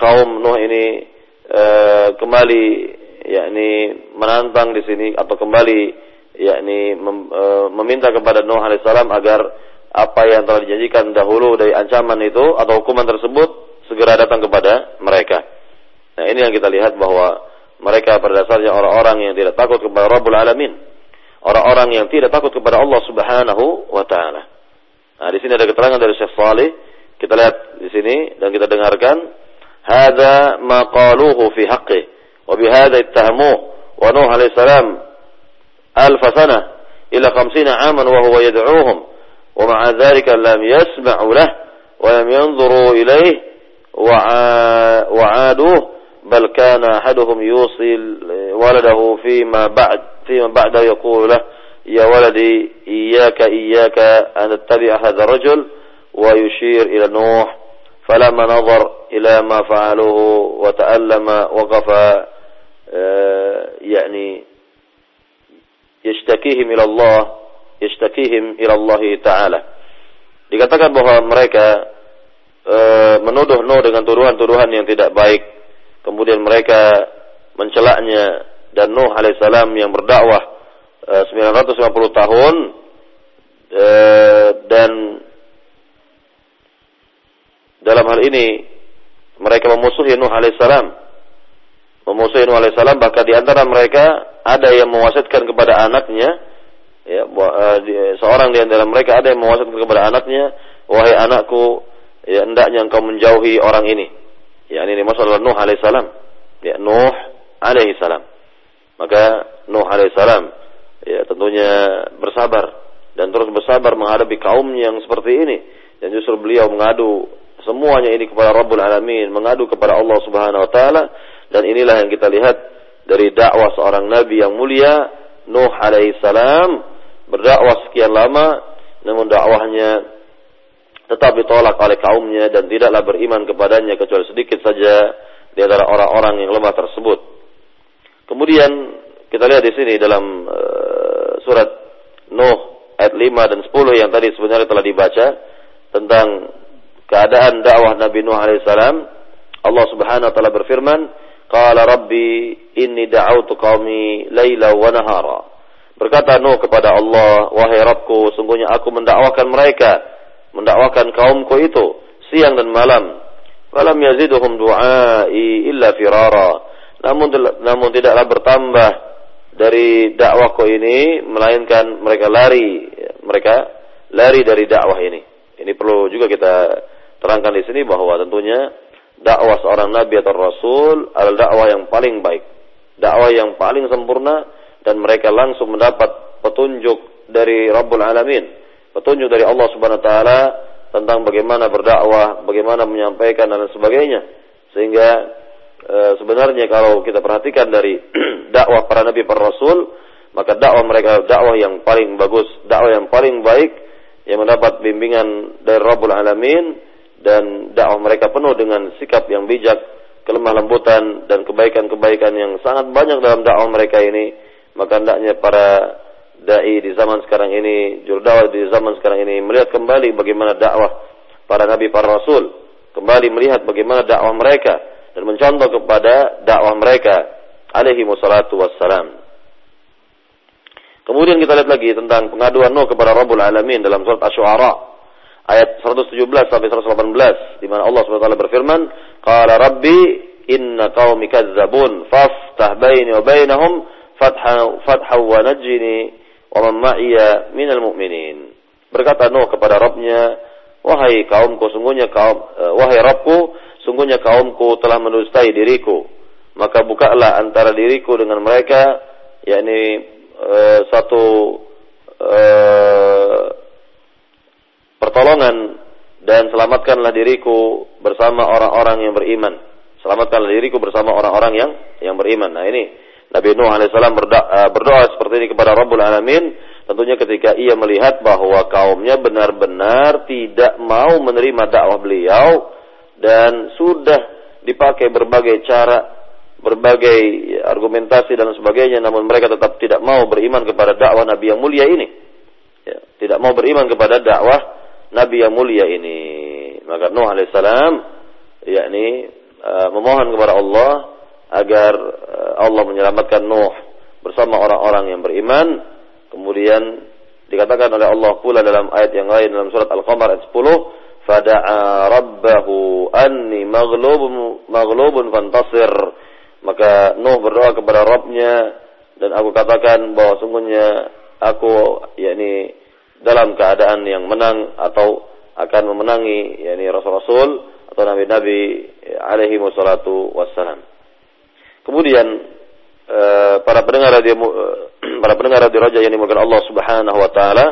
S5: kaum Nuh ini e, kembali yakni menantang di sini atau kembali yakni mem, e, meminta kepada Nuh alaihissalam agar apa yang telah dijanjikan dahulu dari ancaman itu atau hukuman tersebut segera datang kepada mereka. Nah, ini yang kita lihat bahwa mereka pada dasarnya orang-orang yang tidak takut kepada Rabbul Alamin. Orang-orang yang tidak takut kepada Allah Subhanahu wa taala. Nah, di sini ada keterangan dari Syekh Salih kita lihat di sini dan kita dengarkan. Hada ma qaluhu fi haqqi wa bihadha ittahamu wa Nuh alaihi sana ila 50 aman wa huwa yad'uuhum ومع ذلك لم يسمعوا له ولم ينظروا إليه وعادوه بل كان أحدهم يوصي ولده فيما بعد فيما بعد يقول له يا ولدي إياك إياك أن تتبع هذا الرجل ويشير إلى نوح. فلما نظر إلى ما فعلوه وتألم وقف آه، يعني yashtakihim ila Allah yashtakihim ila taala dikatakan bahwa mereka e, menuduh Nuh dengan tuduhan-tuduhan yang tidak baik. Kemudian mereka mencelaknya dan Nuh alaihissalam yang berdakwah e, 950 tahun e, dan dalam hal ini mereka memusuhi Nuh alaihissalam. Memusuhi Nuh alaihissalam bahkan di antara mereka ada yang mewasiatkan kepada anaknya ya eh, seorang di antara mereka ada yang mewasiatkan kepada anaknya wahai anakku ya hendaknya engkau menjauhi orang ini. Ya ini masalah Nuh alaihissalam. Ya Nuh alaihissalam. Maka Nuh alaihissalam ya tentunya bersabar dan terus bersabar menghadapi kaum yang seperti ini dan justru beliau mengadu Semuanya ini kepada Rabbul Alamin, mengadu kepada Allah Subhanahu wa taala dan inilah yang kita lihat dari dakwah seorang nabi yang mulia Nuh alaihi salam berdakwah sekian lama namun dakwahnya tetap ditolak oleh kaumnya dan tidaklah beriman kepadanya kecuali sedikit saja di antara orang-orang yang lemah tersebut. Kemudian kita lihat di sini dalam uh, surat Nuh ayat 5 dan 10 yang tadi sebenarnya telah dibaca tentang keadaan dakwah Nabi Nuh alaihissalam, Allah Subhanahu wa taala berfirman, "Qala rabbi inni da'awtu qaumi laila wa nahara." Berkata Nuh kepada Allah, "Wahai Rabbku, sungguhnya aku mendakwakan mereka, mendakwakan kaumku itu siang dan malam. Falam yaziduhum du'ai illa firara." Namun namun tidaklah bertambah dari dakwahku ini melainkan mereka lari, mereka lari dari dakwah ini. Ini perlu juga kita terangkan di sini bahwa tentunya dakwah seorang nabi atau rasul adalah dakwah yang paling baik, dakwah yang paling sempurna dan mereka langsung mendapat petunjuk dari Rabbul Alamin, petunjuk dari Allah Subhanahu wa taala tentang bagaimana berdakwah, bagaimana menyampaikan dan sebagainya. Sehingga e, sebenarnya kalau kita perhatikan dari dakwah para nabi para rasul, maka dakwah mereka dakwah yang paling bagus, dakwah yang paling baik yang mendapat bimbingan dari Rabbul Alamin dan dakwah mereka penuh dengan sikap yang bijak, kelemah lembutan dan kebaikan-kebaikan yang sangat banyak dalam dakwah mereka ini, maka hendaknya para dai di zaman sekarang ini, juru dakwah di zaman sekarang ini melihat kembali bagaimana dakwah para nabi para rasul, kembali melihat bagaimana dakwah mereka. Dan mencontoh kepada dakwah mereka. Alaihi wassalatu wassalam. Kemudian kita lihat lagi tentang pengaduan Nuh kepada Rabbul Alamin dalam surat Asy-Syu'ara ayat 117 sampai 118 di mana Allah Subhanahu wa taala berfirman, "Qala rabbi inna qaumi kadzabun faftah baini wa bainahum fatha fatha wa najini wa man ma'iya minal mu'minin." Berkata Nuh kepada Rabbnya, "Wahai kaumku, sungguhnya kaum uh, wahai Rabbku, sungguhnya kaumku telah mendustai diriku. Maka bukalah antara diriku dengan mereka, yakni uh, satu uh, pertolongan dan selamatkanlah diriku bersama orang-orang yang beriman. Selamatkanlah diriku bersama orang-orang yang yang beriman. Nah ini Nabi Nuh alaihissalam berdoa, eh, berdoa seperti ini kepada Rabbul Alamin. Tentunya ketika ia melihat bahwa kaumnya benar-benar tidak mau menerima dakwah beliau dan sudah dipakai berbagai cara, berbagai argumentasi dan sebagainya, namun mereka tetap tidak mau beriman kepada dakwah Nabi yang mulia ini. Ya, tidak mau beriman kepada dakwah Nabi yang mulia ini. Maka Nuh alaihissalam yakni uh, memohon kepada Allah agar uh, Allah menyelamatkan Nuh bersama orang-orang yang beriman. Kemudian dikatakan oleh Allah pula dalam ayat yang lain dalam surat Al-Qamar ayat 10, "Fada'a rabbahu anni maghlubun maghlubun fantasir." Maka Nuh berdoa kepada Rabbnya dan aku katakan bahwa sungguhnya aku yakni dalam keadaan yang menang atau akan memenangi yakni rasul-rasul atau nabi-nabi alaihi wassalatu wassalam. Kemudian eh, para pendengar radio eh, para pendengar radio Raja yang dimuliakan Allah Subhanahu wa taala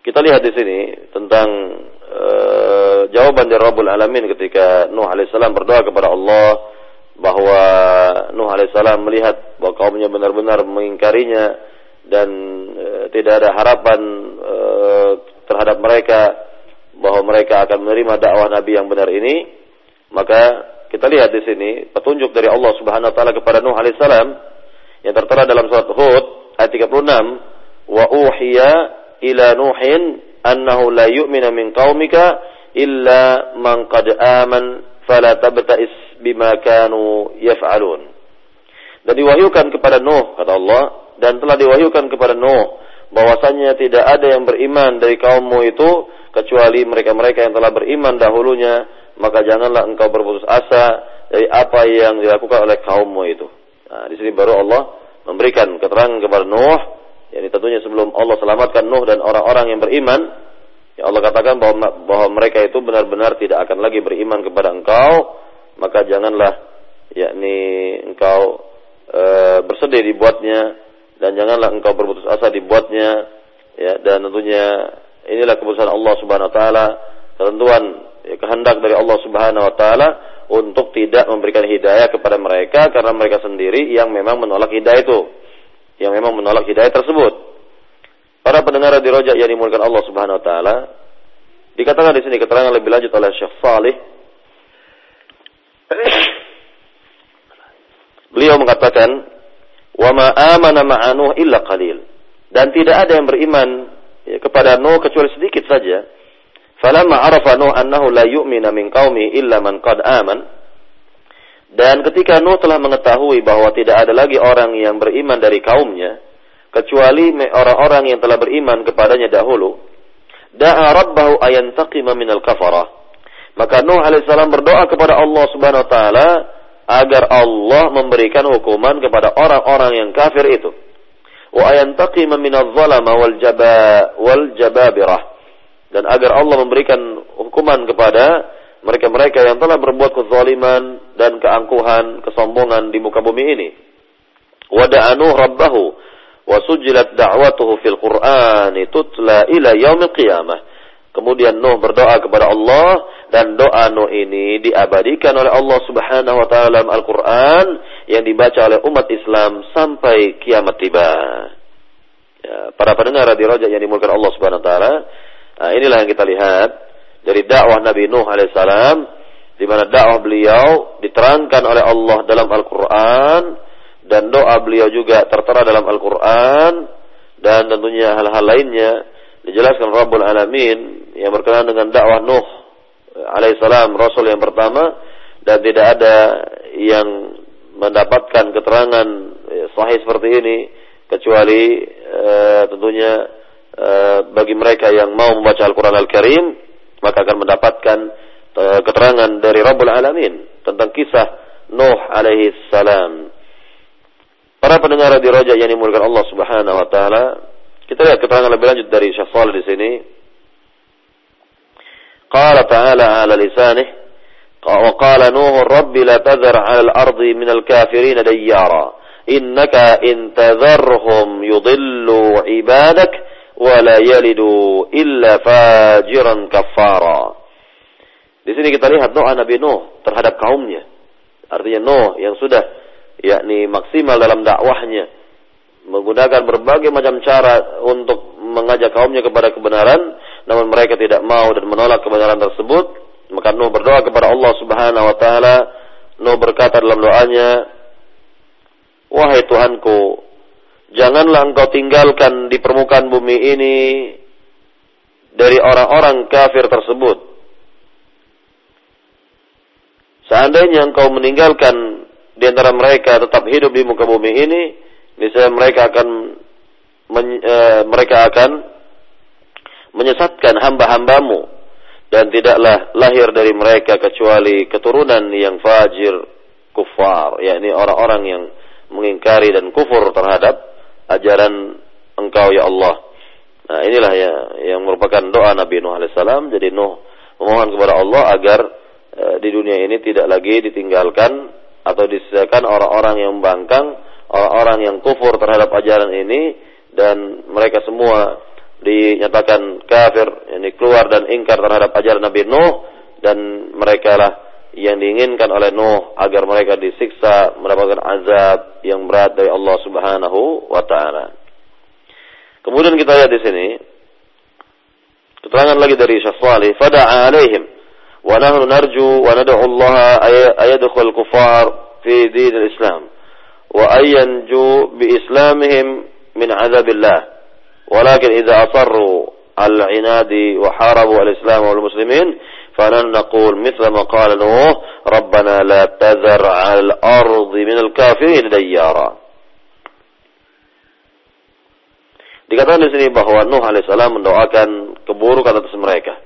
S5: kita lihat di sini tentang uh, jawaban dari Rabbul Alamin ketika Nuh alaihissalam berdoa kepada Allah bahwa Nuh alaihissalam melihat bahwa kaumnya benar-benar mengingkarinya dan tidak ada harapan uh, terhadap mereka bahwa mereka akan menerima dakwah Nabi yang benar ini, maka kita lihat di sini petunjuk dari Allah Subhanahu wa taala kepada Nuh alaihissalam yang tertera dalam surat Hud ayat 36, "Wa uhiya ila Nuhin annahu la yu'mina min qaumika illa man qad aman fala tabta'is bima kanu yaf'alun." Dan diwahyukan kepada Nuh kata Allah dan telah diwahyukan kepada Nuh bahwasanya tidak ada yang beriman dari kaummu itu kecuali mereka-mereka yang telah beriman dahulunya maka janganlah engkau berputus asa dari apa yang dilakukan oleh kaummu itu. Nah, di sini baru Allah memberikan keterangan kepada Nuh, yakni tentunya sebelum Allah selamatkan Nuh dan orang-orang yang beriman, ya Allah katakan bahwa bahwa mereka itu benar-benar tidak akan lagi beriman kepada engkau, maka janganlah yakni engkau e, bersedih dibuatnya dan janganlah engkau berputus asa dibuatnya ya dan tentunya inilah keputusan Allah Subhanahu wa taala ketentuan ya, kehendak dari Allah Subhanahu wa taala untuk tidak memberikan hidayah kepada mereka karena mereka sendiri yang memang menolak hidayah itu. Yang memang menolak hidayah tersebut. Para pendengar di rojak yang dimulakan Allah Subhanahu wa taala dikatakan di sini keterangan lebih lanjut oleh Syekh Salih Beliau mengatakan, "Wa ma amana ma'anuh illa qalil." Dan tidak ada yang beriman ya, kepada Nuh kecuali sedikit saja Falamma arafa Nuh annahu la yu'mina min qaumi illa man qad aman. Dan ketika Nuh telah mengetahui bahwa tidak ada lagi orang yang beriman dari kaumnya kecuali orang-orang yang telah beriman kepadanya dahulu, da'a rabbahu ayantaqima minal kafarah. Maka Nuh alaihissalam berdoa kepada Allah Subhanahu wa taala agar Allah memberikan hukuman kepada orang-orang yang kafir itu. Wa ayantaqima minal zalama wal jaba wal jababirah dan agar Allah memberikan hukuman kepada mereka-mereka yang telah berbuat kezaliman dan keangkuhan, kesombongan di muka bumi ini. Wada'anu rabbahu wa sujilat da'watuhu fil Qur'an tutla ila yaumil qiyamah. Kemudian Nuh berdoa kepada Allah dan doa Nuh ini diabadikan oleh Allah Subhanahu wa taala dalam Al-Qur'an yang dibaca oleh umat Islam sampai kiamat tiba. Ya, para pendengar radio Raja yang dimulakan Allah Subhanahu wa taala, Nah, inilah yang kita lihat dari dakwah Nabi Nuh alaihissalam di mana dakwah beliau diterangkan oleh Allah dalam Al-Qur'an dan doa beliau juga tertera dalam Al-Qur'an dan tentunya hal-hal lainnya dijelaskan Rabbul Alamin yang berkenaan dengan dakwah Nuh alaihissalam Rasul yang pertama dan tidak ada yang mendapatkan keterangan eh, sahih seperti ini kecuali uh, tentunya Eh, bagi mereka yang mau membaca Al-Quran Al-Karim, maka akan mendapatkan uh, keterangan dari Rabbul Alamin tentang kisah Nuh alaihi salam. Para pendengar di Raja yang dimulakan Allah Subhanahu wa taala, lanjut dari Syekh Shalih di sini. Qala ta'ala ala lisanih وقال نوح رب لا تذر على الأرض من الكافرين ديارا إنك إن تذرهم يضلوا عبادك wala yalidu illa fajiran kafara. Di sini kita lihat doa Nabi Nuh terhadap kaumnya. Artinya Nuh yang sudah yakni maksimal dalam dakwahnya menggunakan berbagai macam cara untuk mengajak kaumnya kepada kebenaran namun mereka tidak mau dan menolak kebenaran tersebut maka Nuh berdoa kepada Allah Subhanahu wa taala Nuh berkata dalam doanya wahai Tuhanku janganlah engkau tinggalkan di permukaan bumi ini dari orang-orang kafir tersebut. Seandainya engkau meninggalkan di antara mereka tetap hidup di muka bumi ini, misalnya mereka akan men, e, mereka akan menyesatkan hamba-hambamu dan tidaklah lahir dari mereka kecuali keturunan yang fajir kufar, yakni orang-orang yang mengingkari dan kufur terhadap ajaran engkau ya Allah. Nah inilah ya yang merupakan doa Nabi Nuh alaihissalam. Jadi Nuh memohon kepada Allah agar e, di dunia ini tidak lagi ditinggalkan atau disisakan orang-orang yang membangkang, orang-orang yang kufur terhadap ajaran ini dan mereka semua dinyatakan kafir, ini keluar dan ingkar terhadap ajaran Nabi Nuh dan mereka lah yang diinginkan oleh Nuh agar mereka disiksa mendapatkan azab yang berat dari Allah Subhanahu wa taala. Kemudian kita lihat di sini keterangan lagi dari Syekh Salih, fada'a alaihim wa nahnu narju wa nad'u Allah ayadkhul kufar fi din al-Islam wa ayanju bi islamihim min azabillah ولكن إذا أصروا على العناد وحاربوا الإسلام والمسلمين فنحن نقول مثل ما قال نوح ربنا لا تذر على الأرض من الكافرين ديارا Dikatakan di sini bahwa Nuh alaihissalam mendoakan keburukan atas mereka.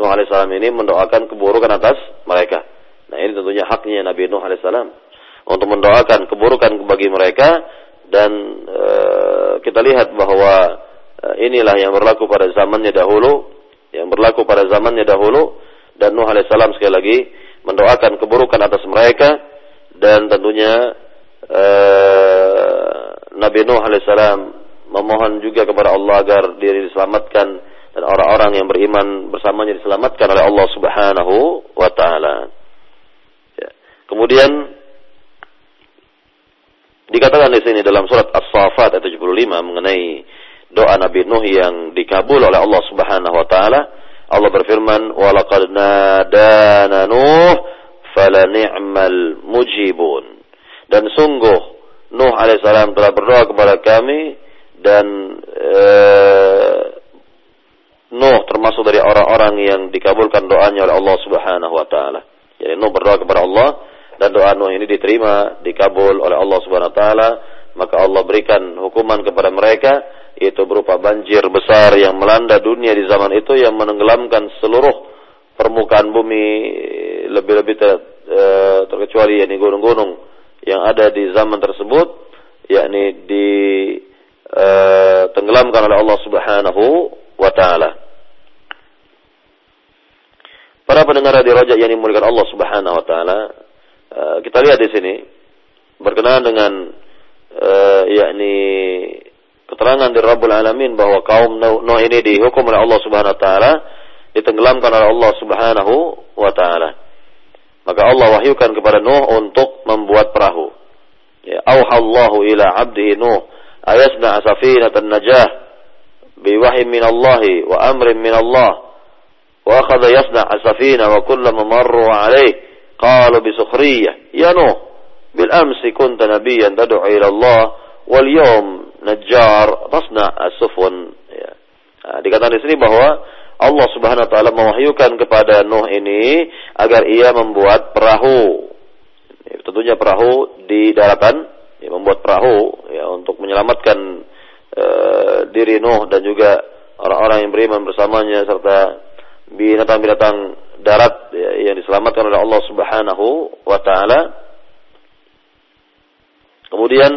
S5: Nuh alaihissalam ini mendoakan keburukan atas mereka. Nah ini tentunya haknya Nabi Nuh alaihissalam untuk mendoakan keburukan bagi mereka dan e, kita lihat bahwa e, inilah yang berlaku pada zamannya dahulu, yang berlaku pada zamannya dahulu dan Nuh alaihissalam sekali lagi mendoakan keburukan atas mereka dan tentunya e, Nabi Nuh alaihissalam memohon juga kepada Allah agar diri diselamatkan dan orang-orang yang beriman bersamanya diselamatkan oleh Allah Subhanahu wa taala. Ya. Kemudian Dikatakan di sini dalam surat As-Saffat ayat 75 mengenai doa Nabi Nuh yang dikabul oleh Allah Subhanahu wa taala. Allah berfirman, "Wa laqad nadana Nuh falani'mal mujibun." Dan sungguh Nuh alaihissalam telah berdoa kepada kami dan ee, Nuh termasuk dari orang-orang yang dikabulkan doanya oleh Allah Subhanahu wa taala. Jadi Nuh berdoa kepada Allah dan doa Nuh ini diterima, dikabul oleh Allah Subhanahu wa taala, maka Allah berikan hukuman kepada mereka yaitu berupa banjir besar yang melanda dunia di zaman itu yang menenggelamkan seluruh permukaan bumi lebih-lebih ter, e, terkecuali yakni gunung-gunung yang ada di zaman tersebut yakni di e, tenggelamkan oleh Allah Subhanahu wa taala. Para pendengar di Rojak yang dimuliakan Allah Subhanahu wa taala, Eh, kita lihat di sini berkenaan dengan uh, yakni keterangan dari Rabbul Alamin bahwa kaum Nuh ini dihukum oleh Allah Subhanahu wa taala ditenggelamkan oleh Allah Subhanahu wa taala. Maka Allah wahyukan kepada Nuh untuk membuat perahu. Ya, auhallahu ila 'abdihi Nuh ayasna safinatan najah biwahyi min Allah wa amrin min Allah wa akhadha yasna safina wa kullama marru alayhi قالوا بسخرية يا نوح بالأمس كنت نبيا تدعو إلى الله واليوم نجار تصنع السفن ya. Nah, dikatakan di sini bahwa Allah Subhanahu wa taala mewahyukan kepada Nuh ini agar ia membuat perahu. Ya, tentunya perahu di daratan, ya, membuat perahu ya untuk menyelamatkan uh, diri Nuh dan juga orang-orang yang beriman bersamanya serta binatang-binatang darat ya, yang diselamatkan oleh Allah Subhanahu wa taala. Kemudian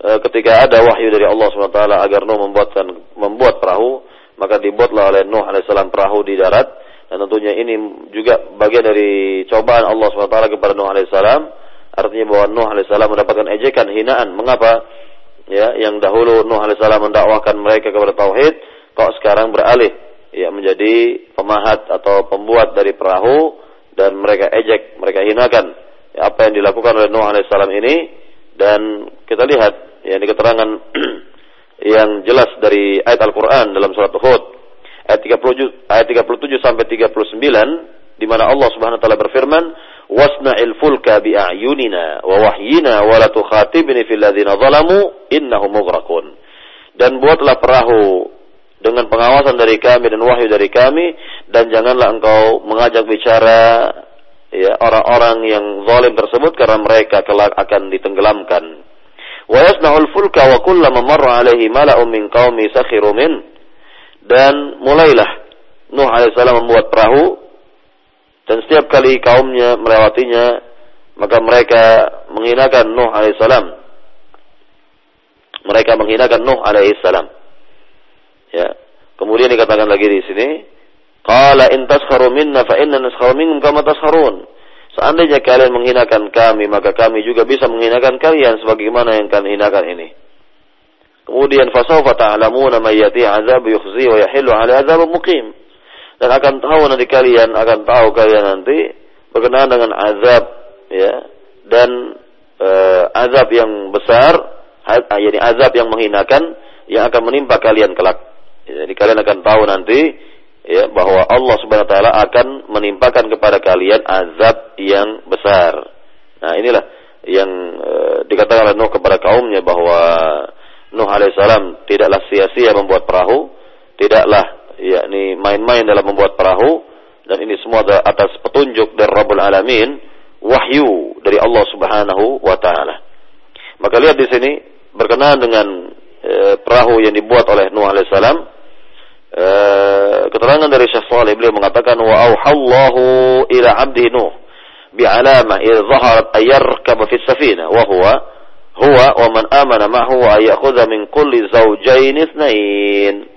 S5: e, ketika ada wahyu dari Allah Subhanahu wa taala agar Nuh membuatkan membuat perahu, maka dibuatlah oleh Nuh alaihissalam perahu di darat dan tentunya ini juga bagian dari cobaan Allah Subhanahu wa taala kepada Nuh alaihissalam. Artinya bahwa Nuh alaihissalam mendapatkan ejekan, hinaan. Mengapa? Ya, yang dahulu Nuh alaihissalam mendakwahkan mereka kepada tauhid, kok sekarang beralih ya menjadi pemahat atau pembuat dari perahu dan mereka ejek, mereka hinakan. Ya, apa yang dilakukan oleh Nuh alaihissalam ini dan kita lihat ya di keterangan yang jelas dari ayat Al-Qur'an dalam surat Hud. Ayat 37 ayat 37 sampai 39 di mana Allah Subhanahu wa taala berfirman wasna'il fulka bi'ayunina wa wahyina wa la tukhatibni fil ladzina zalamu innahum mughraqun. Dan buatlah perahu dengan pengawasan dari kami dan wahyu dari kami dan janganlah engkau mengajak bicara ya orang-orang yang zalim tersebut karena mereka kelak akan ditenggelamkan. Wa yasna'ul fulka wa kullama marra alaihi mala'un min qaumi sakhiru min dan mulailah Nuh alaihissalam membuat perahu dan setiap kali kaumnya melewatinya maka mereka menghinakan Nuh alaihissalam. Mereka menghinakan Nuh alaihissalam. Ya. Kemudian dikatakan lagi di sini, qala in taskharu minna fa inna naskharu minkum kama taskharun. Seandainya kalian menghinakan kami, maka kami juga bisa menghinakan kalian sebagaimana yang kalian hinakan ini. Kemudian fasawfa ta'lamuna may yati azab yukhzi wa yahillu 'ala azab muqim. Dan akan tahu nanti kalian akan tahu kalian nanti berkenaan dengan azab ya dan uh, azab yang besar yakni azab yang menghinakan yang akan menimpa kalian kelak. Jadi kalian akan tahu nanti ya bahwa Allah Subhanahu wa taala akan menimpakan kepada kalian azab yang besar. Nah, inilah yang e, dikatakan oleh Nuh kepada kaumnya bahwa Nuh alaihissalam tidaklah sia-sia membuat perahu, tidaklah yakni main-main dalam membuat perahu dan ini semua atas petunjuk dari Rabbul Alamin, wahyu dari Allah Subhanahu wa taala. Maka lihat di sini berkenaan dengan e, perahu yang dibuat oleh Nuh alaihissalam keterangan dari Syekh Saleh beliau mengatakan wa auhallahu ila abdi Nuh bi'alamah idh zaharat ayyarkaba fi safina wa huwa huwa wa man amana ma'hu wa ya'khudha min kulli zawjayn itsnain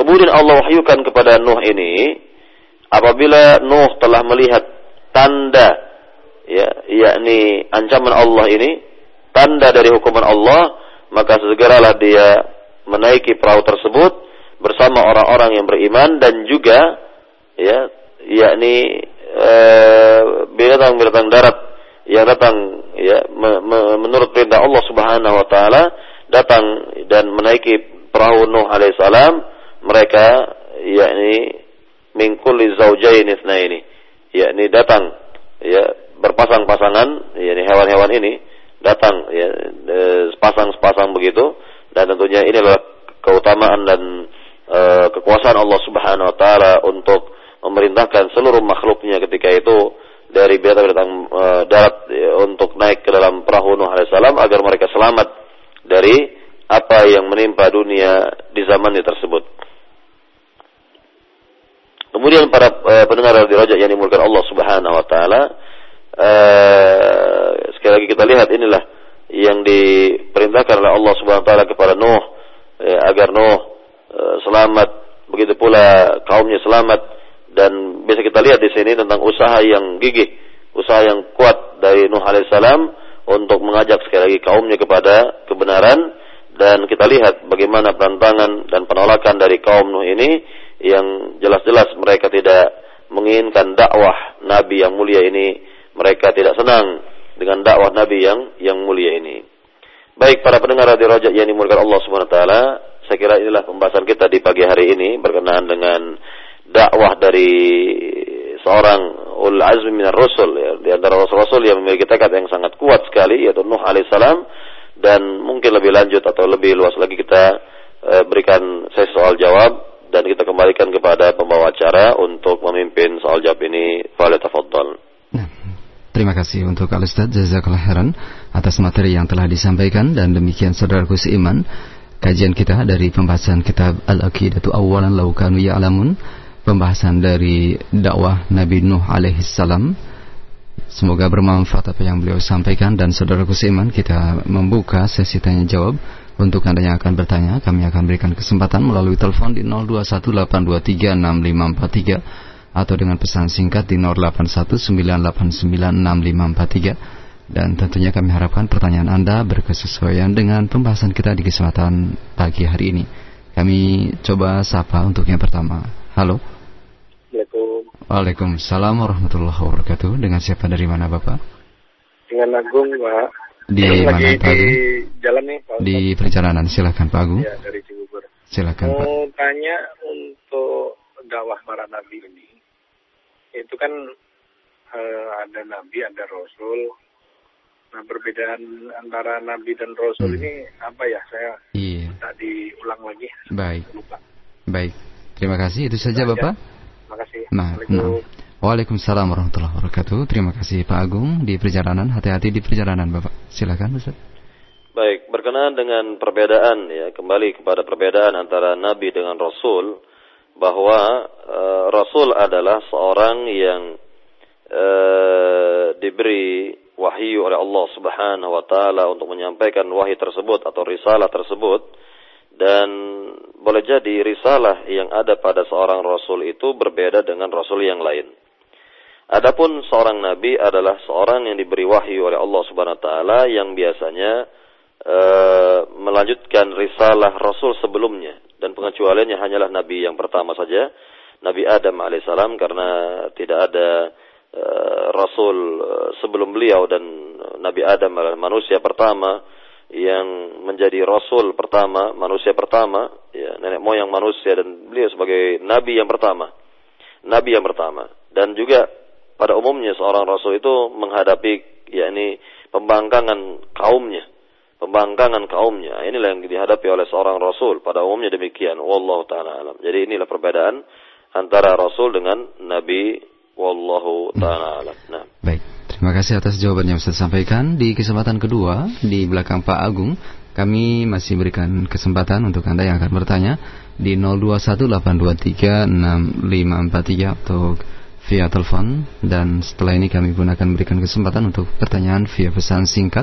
S5: kemudian Allah wahyukan kepada Nuh ini apabila Nuh telah melihat tanda ya yakni ancaman Allah ini tanda dari hukuman Allah maka segeralah dia menaiki perahu tersebut bersama orang-orang yang beriman dan juga ya yakni eh, binatang-binatang darat yang datang ya me, me, menurut perintah Allah Subhanahu wa taala datang dan menaiki perahu Nuh alaihissalam mereka yakni min kulli zaujain ini yakni datang ya berpasang-pasangan yakni hewan-hewan ini datang ya sepasang-sepasang begitu dan tentunya ini adalah keutamaan dan e, kekuasaan Allah Subhanahu wa taala untuk memerintahkan seluruh makhluknya ketika itu dari binatang-binatang e, darat ya, untuk naik ke dalam perahu Nuh alaihissalam agar mereka selamat dari apa yang menimpa dunia di zaman tersebut. Kemudian para e, pendengar di Raja yang dimulakan Allah Subhanahu wa taala sekali lagi kita lihat inilah yang diperintahkan oleh Allah Subhanahu wa taala kepada Nuh ya, agar Nuh uh, selamat. Begitu pula kaumnya selamat. Dan bisa kita lihat di sini tentang usaha yang gigih, usaha yang kuat dari Nuh alaihissalam untuk mengajak sekali lagi kaumnya kepada kebenaran. Dan kita lihat bagaimana perantangan dan penolakan dari kaum Nuh ini yang jelas-jelas mereka tidak menginginkan dakwah Nabi yang mulia ini. Mereka tidak senang dengan dakwah Nabi yang yang mulia ini. Baik para pendengar radio Rojak yang dimulakan Allah Subhanahu wa taala, saya kira inilah pembahasan kita di pagi hari ini berkenaan dengan dakwah dari seorang ul azmi minar rasul ya, di antara rasul-rasul yang memiliki tekad yang sangat kuat sekali yaitu Nuh alaihissalam dan mungkin lebih lanjut atau lebih luas lagi kita e, berikan sesi soal jawab dan kita kembalikan kepada pembawa acara untuk memimpin soal jawab ini. Fale tafadhal.
S4: Terima kasih untuk Al Ustaz Jazakallah Heran atas materi yang telah disampaikan dan demikian saudaraku seiman kajian kita dari pembahasan kitab Al-Aqidatu Awalan Laukanu Ya'lamun pembahasan dari dakwah Nabi Nuh alaihi salam. Semoga bermanfaat apa yang beliau sampaikan. Dan saudaraku seiman kita membuka sesi tanya jawab untuk Anda yang akan bertanya kami akan berikan kesempatan melalui telepon di 0218236543 atau dengan pesan singkat di 0819896543 dan tentunya kami harapkan pertanyaan Anda berkesesuaian dengan pembahasan kita di kesempatan pagi hari ini. Kami coba sapa untuk yang pertama. Halo.
S6: Assalamualaikum.
S4: Waalaikumsalam warahmatullahi wabarakatuh. Dengan siapa dari mana Bapak?
S6: Dengan Agung, Pak.
S4: Di mana Pak
S6: Agung? Di jalan nih, Pak.
S4: Di perjalanan, silakan Pak Agung.
S6: Ya, dari Cibubur.
S4: Silakan
S6: Mau
S4: Pak.
S6: Mau tanya untuk dakwah para nabi ini itu kan uh, ada nabi, ada rasul. Nah, perbedaan antara nabi dan rasul hmm. ini apa ya? Saya
S4: iya.
S6: tadi ulang lagi.
S4: Baik. Lupa. Baik. Terima kasih. Itu saja, Bapak.
S6: Terima kasih.
S4: Nah, nah. Waalaikumsalam warahmatullahi wabarakatuh. Terima kasih Pak Agung di perjalanan. Hati-hati di perjalanan, Bapak. Silakan, Ustaz.
S5: Baik, berkenaan dengan perbedaan ya, kembali kepada perbedaan antara nabi dengan rasul bahwa e, Rasul adalah seorang yang e, diberi wahyu oleh Allah Subhanahu wa taala untuk menyampaikan wahyu tersebut atau risalah tersebut dan boleh jadi risalah yang ada pada seorang rasul itu berbeda dengan rasul yang lain. Adapun seorang nabi adalah seorang yang diberi wahyu oleh Allah Subhanahu wa taala yang biasanya uh, melanjutkan risalah Rasul sebelumnya dan pengecualiannya hanyalah Nabi yang pertama saja, Nabi Adam alaihissalam karena tidak ada Rasul uh, sebelum beliau dan Nabi Adam adalah manusia pertama yang menjadi Rasul pertama, manusia pertama, ya, nenek moyang manusia dan beliau sebagai Nabi yang pertama, Nabi yang pertama dan juga pada umumnya seorang Rasul itu menghadapi yakni pembangkangan kaumnya pembangkangan kaumnya. Inilah yang dihadapi oleh seorang rasul. Pada umumnya demikian. Wallahu taala alam. Jadi inilah perbedaan antara rasul dengan nabi. Wallahu taala alam. Nah.
S4: Baik. Terima kasih atas jawaban yang Ustaz sampaikan. Di kesempatan kedua di belakang Pak Agung, kami masih berikan kesempatan untuk Anda yang akan bertanya di 0218236543 atau via telepon dan setelah ini kami pun akan berikan kesempatan untuk pertanyaan via pesan singkat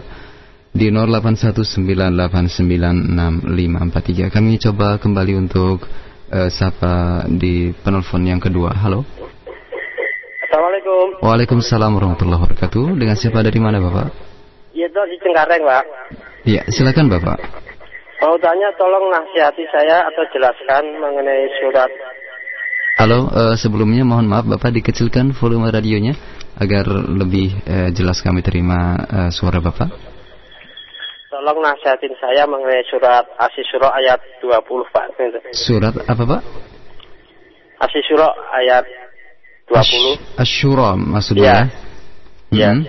S4: di 0819896543. Kami coba kembali untuk uh, sapa di penelpon yang kedua. Halo.
S7: Assalamualaikum.
S4: Waalaikumsalam warahmatullahi wabarakatuh. Dengan siapa dari mana Bapak?
S7: Iya, di Cengkareng, Pak.
S4: Iya, silakan Bapak.
S7: Mau tanya tolong nasihati saya atau jelaskan mengenai surat
S4: Halo, uh, sebelumnya mohon maaf Bapak dikecilkan volume radionya agar lebih uh, jelas kami terima uh, suara Bapak.
S7: Tolong nasihatin saya mengenai surat Asy-Syura ayat 20, Pak.
S4: Surat apa, Pak?
S7: Asy-Syura ayat 20.
S4: Asy-Syura maksudnya?
S7: Iya. Hmm.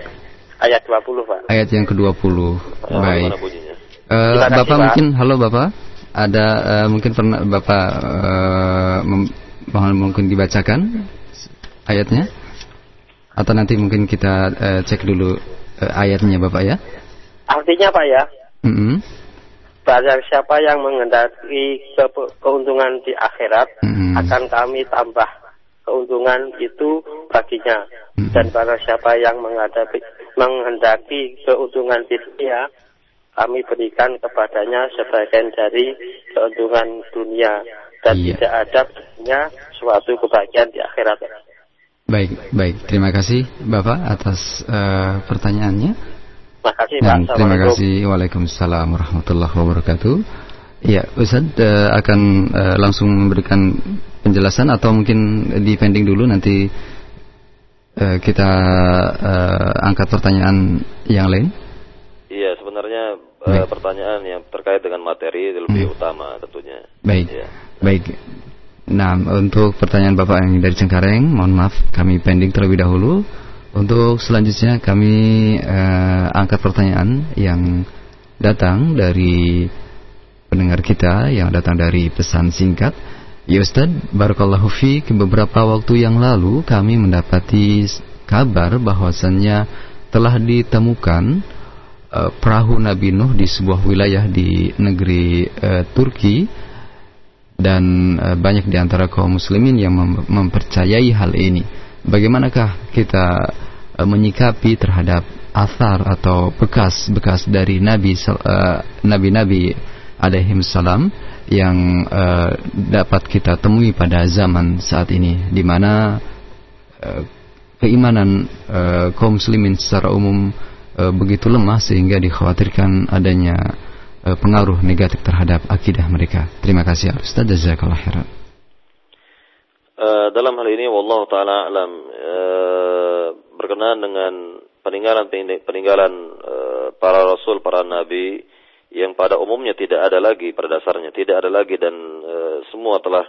S7: Ayat 20, Pak.
S4: Ayat yang ke-20. Oh, Baik. Uh, Bapak Pak. mungkin halo Bapak. Ada uh, mungkin pernah Bapak uh, mohon mungkin dibacakan ayatnya atau nanti mungkin kita uh, cek dulu uh, ayatnya Bapak ya.
S7: Artinya Pak ya?
S4: Mm -hmm.
S7: Barang siapa yang mengendaki ke keuntungan di akhirat mm -hmm. akan kami tambah keuntungan itu baginya. Mm -hmm. Dan barang siapa yang menghadapi menghendaki keuntungan dunia kami berikan kepadanya sebagian dari keuntungan dunia dan iya. tidak ada baginya suatu kebahagiaan di akhirat.
S4: Baik, baik. Terima kasih Bapak atas uh, pertanyaannya.
S7: Terima kasih Pak.
S4: Ya, terima kasih. Waalaikumsalam warahmatullahi wabarakatuh. Ya, Ustaz uh, akan uh, langsung memberikan penjelasan atau mungkin dipending dulu nanti uh, kita uh, angkat pertanyaan yang lain.
S5: Iya, sebenarnya uh, pertanyaan yang terkait dengan materi lebih hmm. utama tentunya.
S4: Baik. Ya. Baik. Nah, untuk pertanyaan Bapak yang dari Cengkareng, mohon maaf kami pending terlebih dahulu. Untuk selanjutnya kami uh, angkat pertanyaan yang datang dari pendengar kita yang datang dari pesan singkat. Ya Ustaz, Barakallahu Fik, beberapa waktu yang lalu kami mendapati kabar bahwasannya telah ditemukan uh, perahu Nabi Nuh di sebuah wilayah di negeri uh, Turki dan uh, banyak di antara kaum muslimin yang mem mempercayai hal ini. Bagaimanakah kita uh, menyikapi terhadap asar atau bekas-bekas dari nabi uh, nabi-nabi alaihi salam yang uh, dapat kita temui pada zaman saat ini di mana uh, keimanan uh, kaum muslimin secara umum uh, begitu lemah sehingga dikhawatirkan adanya uh, pengaruh negatif terhadap akidah mereka. Terima kasih Ustaz jazakallahu khairan.
S5: Eh, dalam hal ini wallahu taala alam uh, berkenaan dengan peninggalan peninggalan uh, para rasul, para nabi yang pada umumnya tidak ada lagi pada dasarnya tidak ada lagi dan uh, semua telah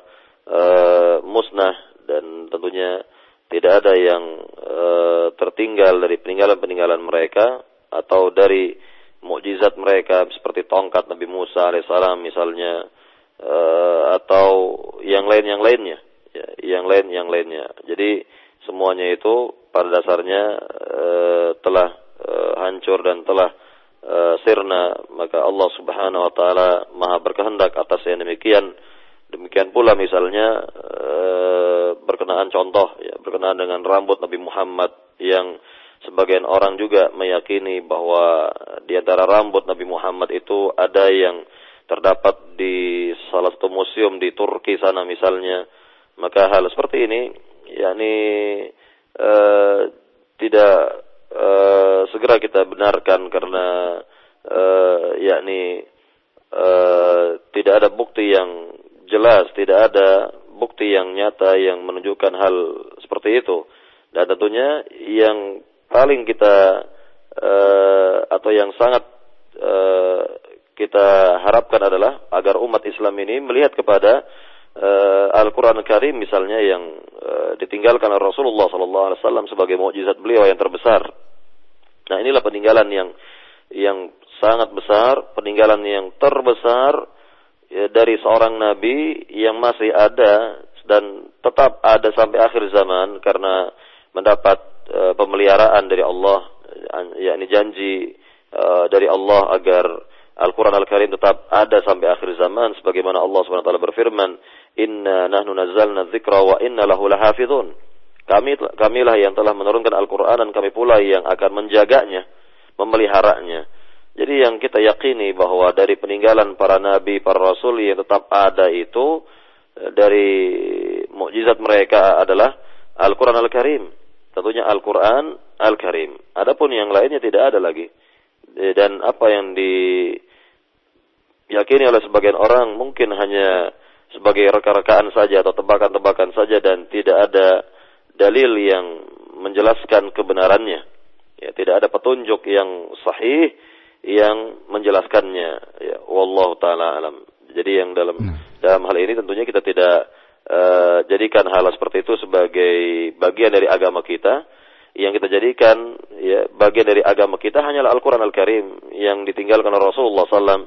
S5: uh, musnah dan tentunya tidak ada yang uh, tertinggal dari peninggalan-peninggalan mereka atau dari mukjizat mereka seperti tongkat Nabi Musa alaihissalam misalnya uh, atau yang lain yang lainnya ya, yang lain yang lainnya. Jadi semuanya itu pada dasarnya e, telah e, hancur dan telah e, sirna, maka Allah Subhanahu wa taala Maha berkehendak atas yang demikian. Demikian pula misalnya e, berkenaan contoh ya, berkenaan dengan rambut Nabi Muhammad yang sebagian orang juga meyakini bahwa di antara rambut Nabi Muhammad itu ada yang terdapat di salah satu museum di Turki sana misalnya maka hal seperti ini yakni uh, tidak uh, segera kita benarkan karena uh, yakni uh, tidak ada bukti yang jelas, tidak ada bukti yang nyata yang menunjukkan hal seperti itu. Dan tentunya yang paling kita uh, atau yang sangat uh, kita harapkan adalah agar umat Islam ini melihat kepada uh, Al-Quran Karim misalnya yang uh, ditinggalkan oleh Rasulullah SAW sebagai mukjizat beliau yang terbesar. Nah inilah peninggalan yang yang sangat besar, peninggalan yang terbesar ya, dari seorang nabi yang masih ada dan tetap ada sampai akhir zaman karena mendapat uh, pemeliharaan dari Allah yakni janji uh, dari Allah agar Al-Quran Al-Karim tetap ada sampai akhir zaman sebagaimana Allah SWT berfirman Inna nahnu nazzalna dzikra wa inna lahu lahafidhun. Kami kamilah yang telah menurunkan Al-Qur'an dan kami pula yang akan menjaganya, memeliharanya. Jadi yang kita yakini bahwa dari peninggalan para nabi, para rasul yang tetap ada itu eh, dari mukjizat mereka adalah Al-Qur'an Al-Karim. Tentunya Al-Qur'an Al-Karim. Adapun yang lainnya tidak ada lagi. Eh, dan apa yang diyakini oleh sebagian orang mungkin hanya sebagai reka-rekaan saja atau tebakan-tebakan saja dan tidak ada dalil yang menjelaskan kebenarannya. Ya, tidak ada petunjuk yang sahih yang menjelaskannya. Ya, wallahu taala alam. Jadi yang dalam hmm. dalam hal ini tentunya kita tidak uh, jadikan hal seperti itu sebagai bagian dari agama kita. Yang kita jadikan ya bagian dari agama kita hanyalah Al-Qur'an Al-Karim yang ditinggalkan oleh Rasulullah Eh,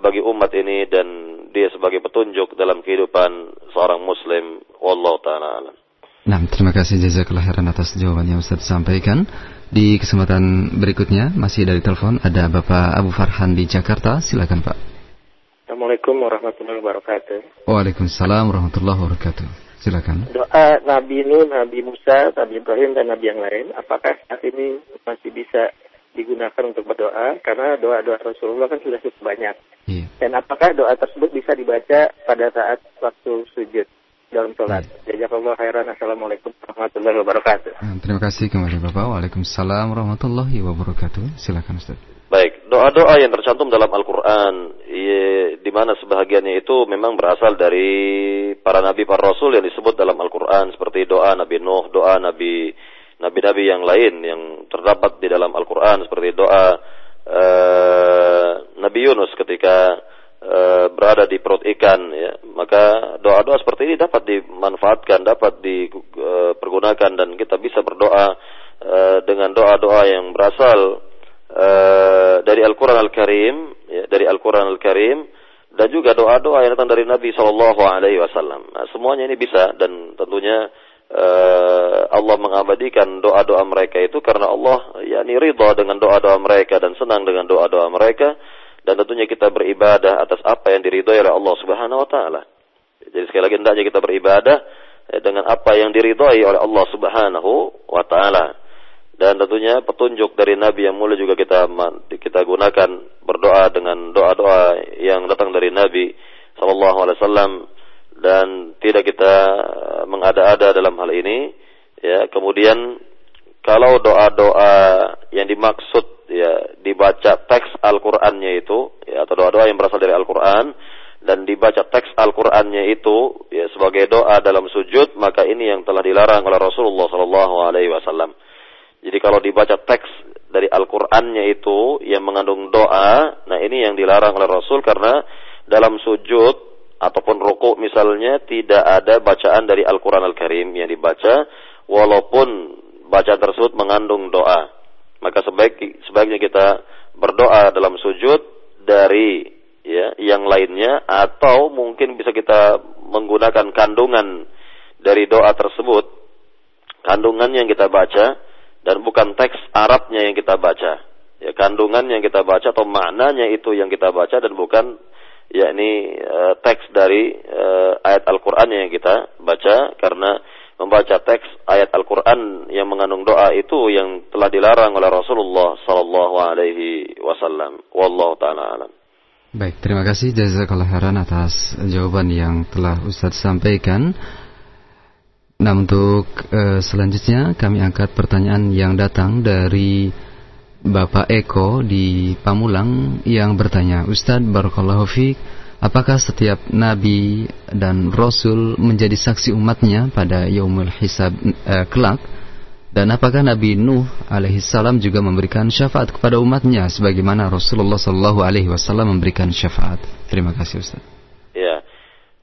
S5: bagi umat ini dan dia sebagai petunjuk dalam kehidupan seorang muslim wallahu taala alam.
S4: Nah, terima kasih jazakallah khairan atas jawaban yang Ustaz sampaikan. Di kesempatan berikutnya masih dari telepon ada Bapak Abu Farhan di Jakarta. Silakan Pak.
S8: Assalamualaikum warahmatullahi wabarakatuh.
S4: Waalaikumsalam warahmatullahi wabarakatuh. Silakan.
S8: Doa Nabi Nuh, Nabi Musa, Nabi Ibrahim dan Nabi yang lain, apakah saat ini masih bisa digunakan untuk berdoa karena doa-doa Rasulullah kan sudah cukup banyak. Iya. Dan apakah doa tersebut bisa dibaca pada saat waktu sujud dalam sholat? Jazakallah khairan. Assalamualaikum warahmatullahi wabarakatuh.
S4: Ah, terima kasih kembali Bapak. Waalaikumsalam warahmatullahi wabarakatuh. Silakan Ustaz.
S5: Baik, doa-doa yang tercantum dalam Al-Quran, di mana sebahagiannya itu memang berasal dari para nabi, para rasul yang disebut dalam Al-Quran, seperti doa Nabi Nuh, doa Nabi nabi-nabi yang lain yang terdapat di dalam Al-Quran seperti doa uh, Nabi Yunus ketika uh, berada di perut ikan ya maka doa-doa seperti ini dapat dimanfaatkan dapat dipergunakan uh, dan kita bisa berdoa uh, dengan doa-doa yang berasal dari Al-Quran Al-Karim ya, dari Al-Quran Al-Karim dan juga doa-doa yang datang dari Nabi Shallallahu Alaihi Wasallam. Nah, semuanya ini bisa dan tentunya Allah mengabadikan doa-doa mereka itu karena Allah yakni ridha dengan doa-doa mereka dan senang dengan doa-doa mereka dan tentunya kita beribadah atas apa yang diridhoi oleh Allah Subhanahu wa taala. Jadi sekali lagi hendaknya kita beribadah eh, dengan apa yang diridhoi oleh Allah Subhanahu wa taala. Dan tentunya petunjuk dari Nabi yang mulia juga kita kita gunakan berdoa dengan doa-doa yang datang dari Nabi sallallahu alaihi wasallam dan tidak kita mengada-ada dalam hal ini ya kemudian kalau doa-doa yang dimaksud ya dibaca teks Al-Qur'annya itu ya atau doa-doa yang berasal dari Al-Qur'an dan dibaca teks Al-Qur'annya itu ya sebagai doa dalam sujud maka ini yang telah dilarang oleh Rasulullah sallallahu alaihi wasallam. Jadi kalau dibaca teks dari Al-Qur'annya itu yang mengandung doa, nah ini yang dilarang oleh Rasul karena dalam sujud ataupun rukuk misalnya tidak ada bacaan dari Al-Quran Al-Karim yang dibaca walaupun bacaan tersebut mengandung doa. Maka sebaik, sebaiknya kita berdoa dalam sujud dari ya yang lainnya atau mungkin bisa kita menggunakan kandungan dari doa tersebut kandungan yang kita baca dan bukan teks Arabnya yang kita baca. Ya kandungan yang kita baca atau maknanya itu yang kita baca dan bukan yakni uh, teks dari uh, ayat Al-Qur'an yang kita baca karena membaca teks ayat Al-Qur'an yang mengandung doa itu yang telah dilarang oleh Rasulullah sallallahu alaihi wasallam. Wallahu taala alam.
S4: Baik, terima kasih jazakallah khairan atas jawaban yang telah Ustaz sampaikan. Nah, untuk uh, selanjutnya kami angkat pertanyaan yang datang dari Bapak Eko di Pamulang yang bertanya, Ustadz Barakallahu Fik, apakah setiap nabi dan rasul menjadi saksi umatnya pada yaumul hisab eh, kelak? Dan apakah Nabi Nuh alaihissalam juga memberikan syafaat kepada umatnya sebagaimana Rasulullah sallallahu alaihi wasallam memberikan syafaat? Terima kasih Ustaz.
S5: Ya.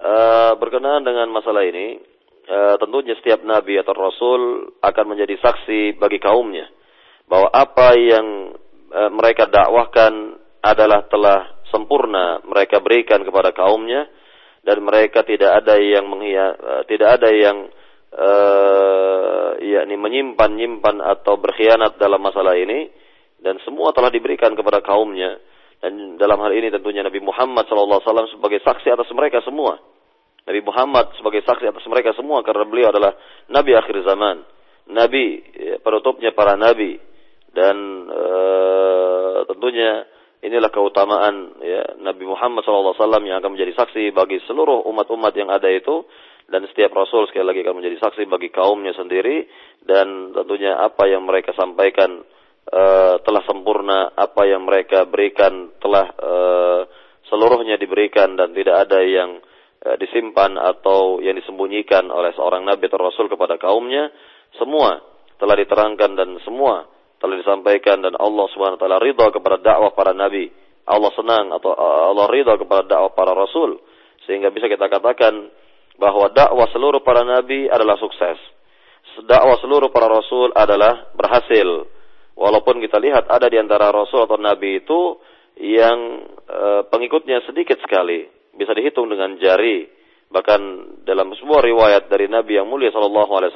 S5: Uh, berkenaan dengan masalah ini, uh, tentunya setiap nabi atau rasul akan menjadi saksi bagi kaumnya bahwa apa yang uh, mereka dakwahkan adalah telah sempurna. Mereka berikan kepada kaumnya dan mereka tidak ada yang menghia, uh, tidak ada yang uh, yakni menyimpan-nyimpan atau berkhianat dalam masalah ini. Dan semua telah diberikan kepada kaumnya. Dan dalam hal ini tentunya Nabi Muhammad SAW sebagai saksi atas mereka semua. Nabi Muhammad sebagai saksi atas mereka semua karena beliau adalah Nabi akhir zaman, Nabi ya, penutupnya para Nabi dan uh, tentunya inilah keutamaan ya, Nabi Muhammad SAW yang akan menjadi saksi bagi seluruh umat-umat yang ada itu. Dan setiap rasul sekali lagi akan menjadi saksi bagi kaumnya sendiri. Dan tentunya apa yang mereka sampaikan uh, telah sempurna. Apa yang mereka berikan telah uh, seluruhnya diberikan. Dan tidak ada yang uh, disimpan atau yang disembunyikan oleh seorang nabi atau rasul kepada kaumnya. Semua telah diterangkan dan semua telah disampaikan dan Allah Subhanahu wa taala ridha kepada dakwah para nabi Allah senang atau Allah ridha kepada dakwah para rasul sehingga bisa kita katakan bahwa dakwah seluruh para nabi adalah sukses. Dakwah seluruh para rasul adalah berhasil. Walaupun kita lihat ada di antara rasul atau nabi itu yang e, pengikutnya sedikit sekali, bisa dihitung dengan jari. Bahkan dalam sebuah riwayat dari Nabi yang mulia Shallallahu Alaihi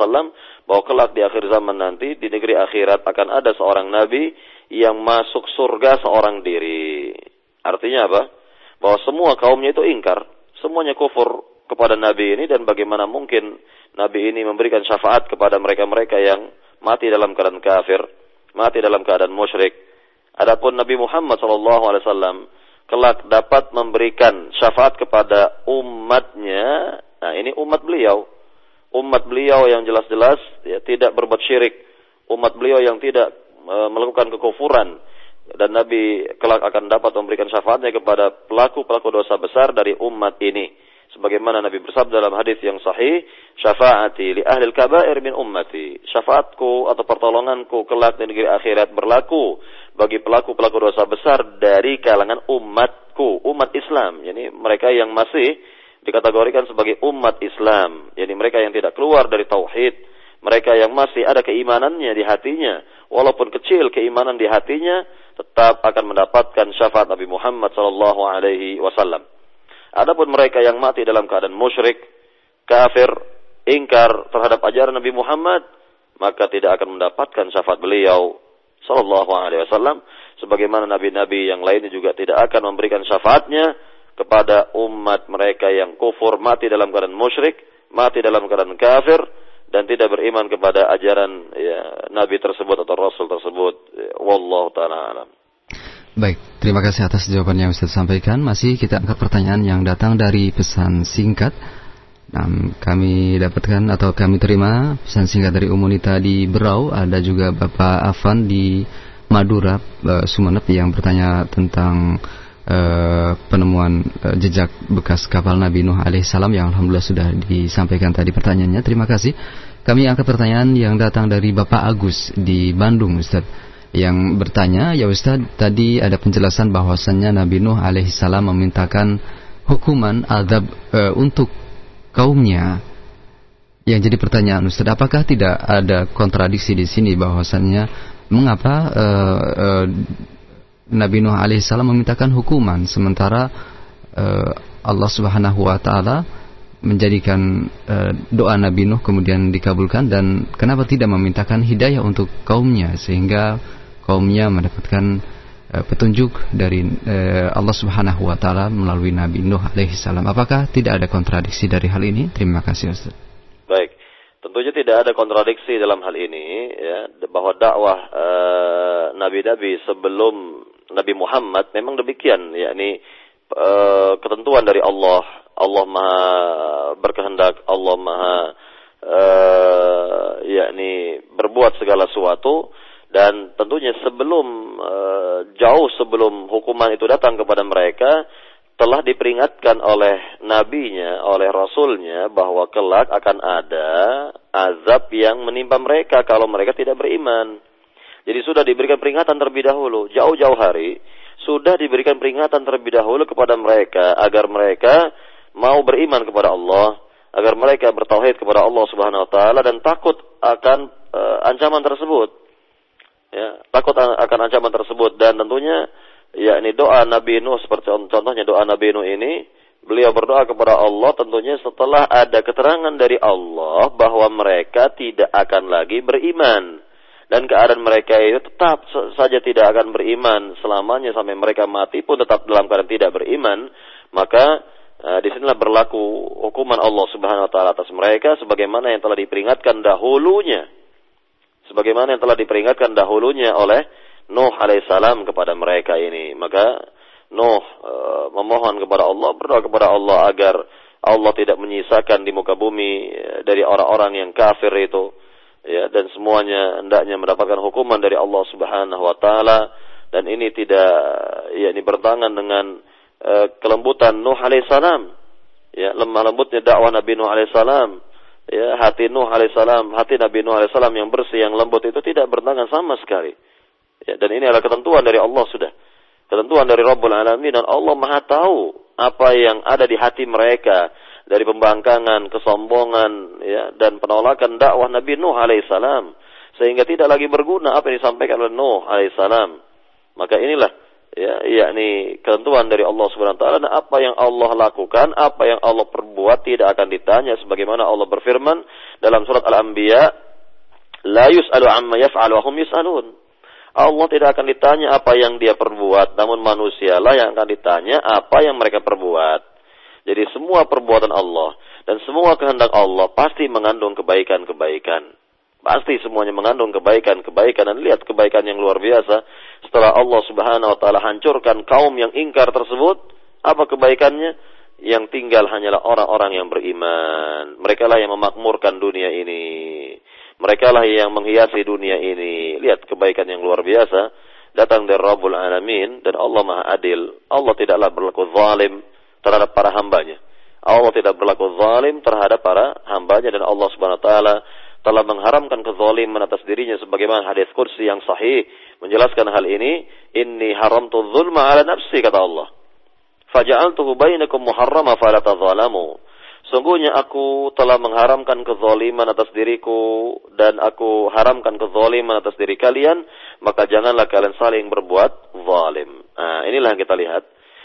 S5: bahwa kelak di akhir zaman nanti di negeri akhirat akan ada seorang Nabi yang masuk surga seorang diri. Artinya apa? Bahwa semua kaumnya itu ingkar, semuanya kufur, kepada Nabi ini dan bagaimana mungkin Nabi ini memberikan syafaat kepada mereka-mereka yang mati dalam keadaan kafir, mati dalam keadaan musyrik. Adapun Nabi Muhammad SAW kelak dapat memberikan syafaat kepada umatnya. Nah ini umat beliau, umat beliau yang jelas-jelas ya, tidak berbuat syirik, umat beliau yang tidak e, melakukan kekufuran, dan Nabi kelak akan dapat memberikan syafaatnya kepada pelaku-pelaku dosa besar dari umat ini sebagaimana Nabi bersabda dalam hadis yang sahih, syafaati li ahli kabair min ummati. Syafaatku atau pertolonganku kelak di negeri akhirat berlaku bagi pelaku-pelaku dosa besar dari kalangan umatku, umat Islam. Yani mereka yang masih dikategorikan sebagai umat Islam, yani mereka yang tidak keluar dari tauhid, mereka yang masih ada keimanannya di hatinya, walaupun kecil keimanan di hatinya, tetap akan mendapatkan syafaat Nabi Muhammad sallallahu alaihi wasallam. Adapun mereka yang mati dalam keadaan musyrik, kafir, ingkar terhadap ajaran Nabi Muhammad, maka tidak akan mendapatkan syafaat beliau sallallahu alaihi wasallam sebagaimana nabi-nabi yang lainnya juga tidak akan memberikan syafaatnya kepada umat mereka yang kufur mati dalam keadaan musyrik, mati dalam keadaan kafir dan tidak beriman kepada ajaran ya, nabi tersebut atau rasul tersebut. Wallahu taala alam.
S4: Baik, terima kasih atas jawaban yang Ustaz sampaikan. Masih kita angkat pertanyaan yang datang dari pesan singkat. Nah, kami dapatkan atau kami terima pesan singkat dari Umunita di Berau. Ada juga Bapak Afan di Madura, uh, Sumeneb yang bertanya tentang uh, penemuan uh, jejak bekas kapal Nabi Nuh alaihissalam yang alhamdulillah sudah disampaikan tadi pertanyaannya. Terima kasih. Kami angkat pertanyaan yang datang dari Bapak Agus di Bandung, Ustaz yang bertanya, ya Ustaz, tadi ada penjelasan bahwasannya Nabi Nuh alaihissalam memintakan hukuman azab e, untuk kaumnya. Yang jadi pertanyaan Ustaz, apakah tidak ada kontradiksi di sini bahwasannya mengapa e, e, Nabi Nuh alaihissalam memintakan hukuman sementara e, Allah Subhanahu wa taala menjadikan e, doa Nabi Nuh kemudian dikabulkan dan kenapa tidak memintakan hidayah untuk kaumnya sehingga kaumnya mendapatkan uh, petunjuk dari uh, Allah Subhanahu wa taala melalui Nabi Nuh alaihi salam. Apakah tidak ada kontradiksi dari hal ini? Terima kasih Ustaz.
S5: Baik. Tentunya tidak ada kontradiksi dalam hal ini ya bahwa dakwah nabi-nabi sebelum Nabi Muhammad memang demikian yakni uh, ketentuan dari Allah. Allah Maha berkehendak, Allah Maha uh, yakni berbuat segala sesuatu Dan tentunya sebelum uh, jauh sebelum hukuman itu datang kepada mereka, telah diperingatkan oleh nabinya, oleh rasulnya bahwa kelak akan ada azab yang menimpa mereka kalau mereka tidak beriman. Jadi sudah diberikan peringatan terlebih dahulu, jauh-jauh hari sudah diberikan peringatan terlebih dahulu kepada mereka agar mereka mau beriman kepada Allah, agar mereka bertauhid kepada Allah Subhanahu wa taala dan takut akan uh, ancaman tersebut. Ya, takut akan ancaman tersebut. Dan tentunya ya ini doa Nabi Nuh seperti contohnya doa Nabi Nuh ini beliau berdoa kepada Allah tentunya setelah ada keterangan dari Allah bahwa mereka tidak akan lagi beriman. Dan keadaan mereka itu tetap saja tidak akan beriman selamanya sampai mereka mati pun tetap dalam keadaan tidak beriman maka uh, di sinilah berlaku hukuman Allah Subhanahu wa taala atas mereka sebagaimana yang telah diperingatkan dahulunya sebagaimana yang telah diperingatkan dahulunya oleh Nuh alaihissalam kepada mereka ini. Maka Nuh e, memohon kepada Allah, berdoa kepada Allah agar Allah tidak menyisakan di muka bumi e, dari orang-orang yang kafir itu ya dan semuanya hendaknya mendapatkan hukuman dari Allah Subhanahu wa taala. Dan ini tidak ini bertangan dengan e, kelembutan Nuh alaihissalam. Ya lemah lembutnya dakwah Nabi Nuh alaihissalam ya hati Nuh alaihissalam hati Nabi Nuh alaihissalam yang bersih yang lembut itu tidak bertangan sama sekali Ya, dan ini adalah ketentuan dari Allah sudah. Ketentuan dari Rabbul Alamin dan Allah Maha tahu apa yang ada di hati mereka dari pembangkangan, kesombongan, ya, dan penolakan dakwah Nabi Nuh alaihissalam sehingga tidak lagi berguna apa yang disampaikan oleh Nuh alaihissalam. Maka inilah ya yakni ketentuan dari Allah Subhanahu wa taala apa yang Allah lakukan, apa yang Allah perbuat tidak akan ditanya sebagaimana Allah berfirman dalam surat Al-Anbiya, la yus'alu amma yaf'al wa hum yus'alun. Allah tidak akan ditanya apa yang dia perbuat, namun manusialah yang akan ditanya apa yang mereka perbuat. Jadi semua perbuatan Allah dan semua kehendak Allah pasti mengandung kebaikan-kebaikan. Pasti semuanya mengandung kebaikan-kebaikan dan lihat kebaikan yang luar biasa. Setelah Allah Subhanahu wa taala hancurkan kaum yang ingkar tersebut, apa kebaikannya? Yang tinggal hanyalah orang-orang yang beriman. Mereka lah yang memakmurkan dunia ini. Mereka lah yang menghiasi dunia ini. Lihat kebaikan yang luar biasa. Datang dari Rabbul Alamin. Dan Allah Maha Adil. Allah tidaklah berlaku zalim terhadap para hambanya. Allah tidak berlaku zalim terhadap para hambanya. Dan Allah Subhanahu Wa Taala telah mengharamkan kezaliman atas dirinya sebagaimana hadis kursi yang sahih menjelaskan hal ini inni haramtu dzulma ala nafsi kata Allah faja'altuhu bainakum muharrama fala tadzalamu Sungguhnya aku telah mengharamkan kezaliman atas diriku dan aku haramkan kezaliman atas diri kalian, maka janganlah kalian saling berbuat zalim. Nah, inilah yang kita lihat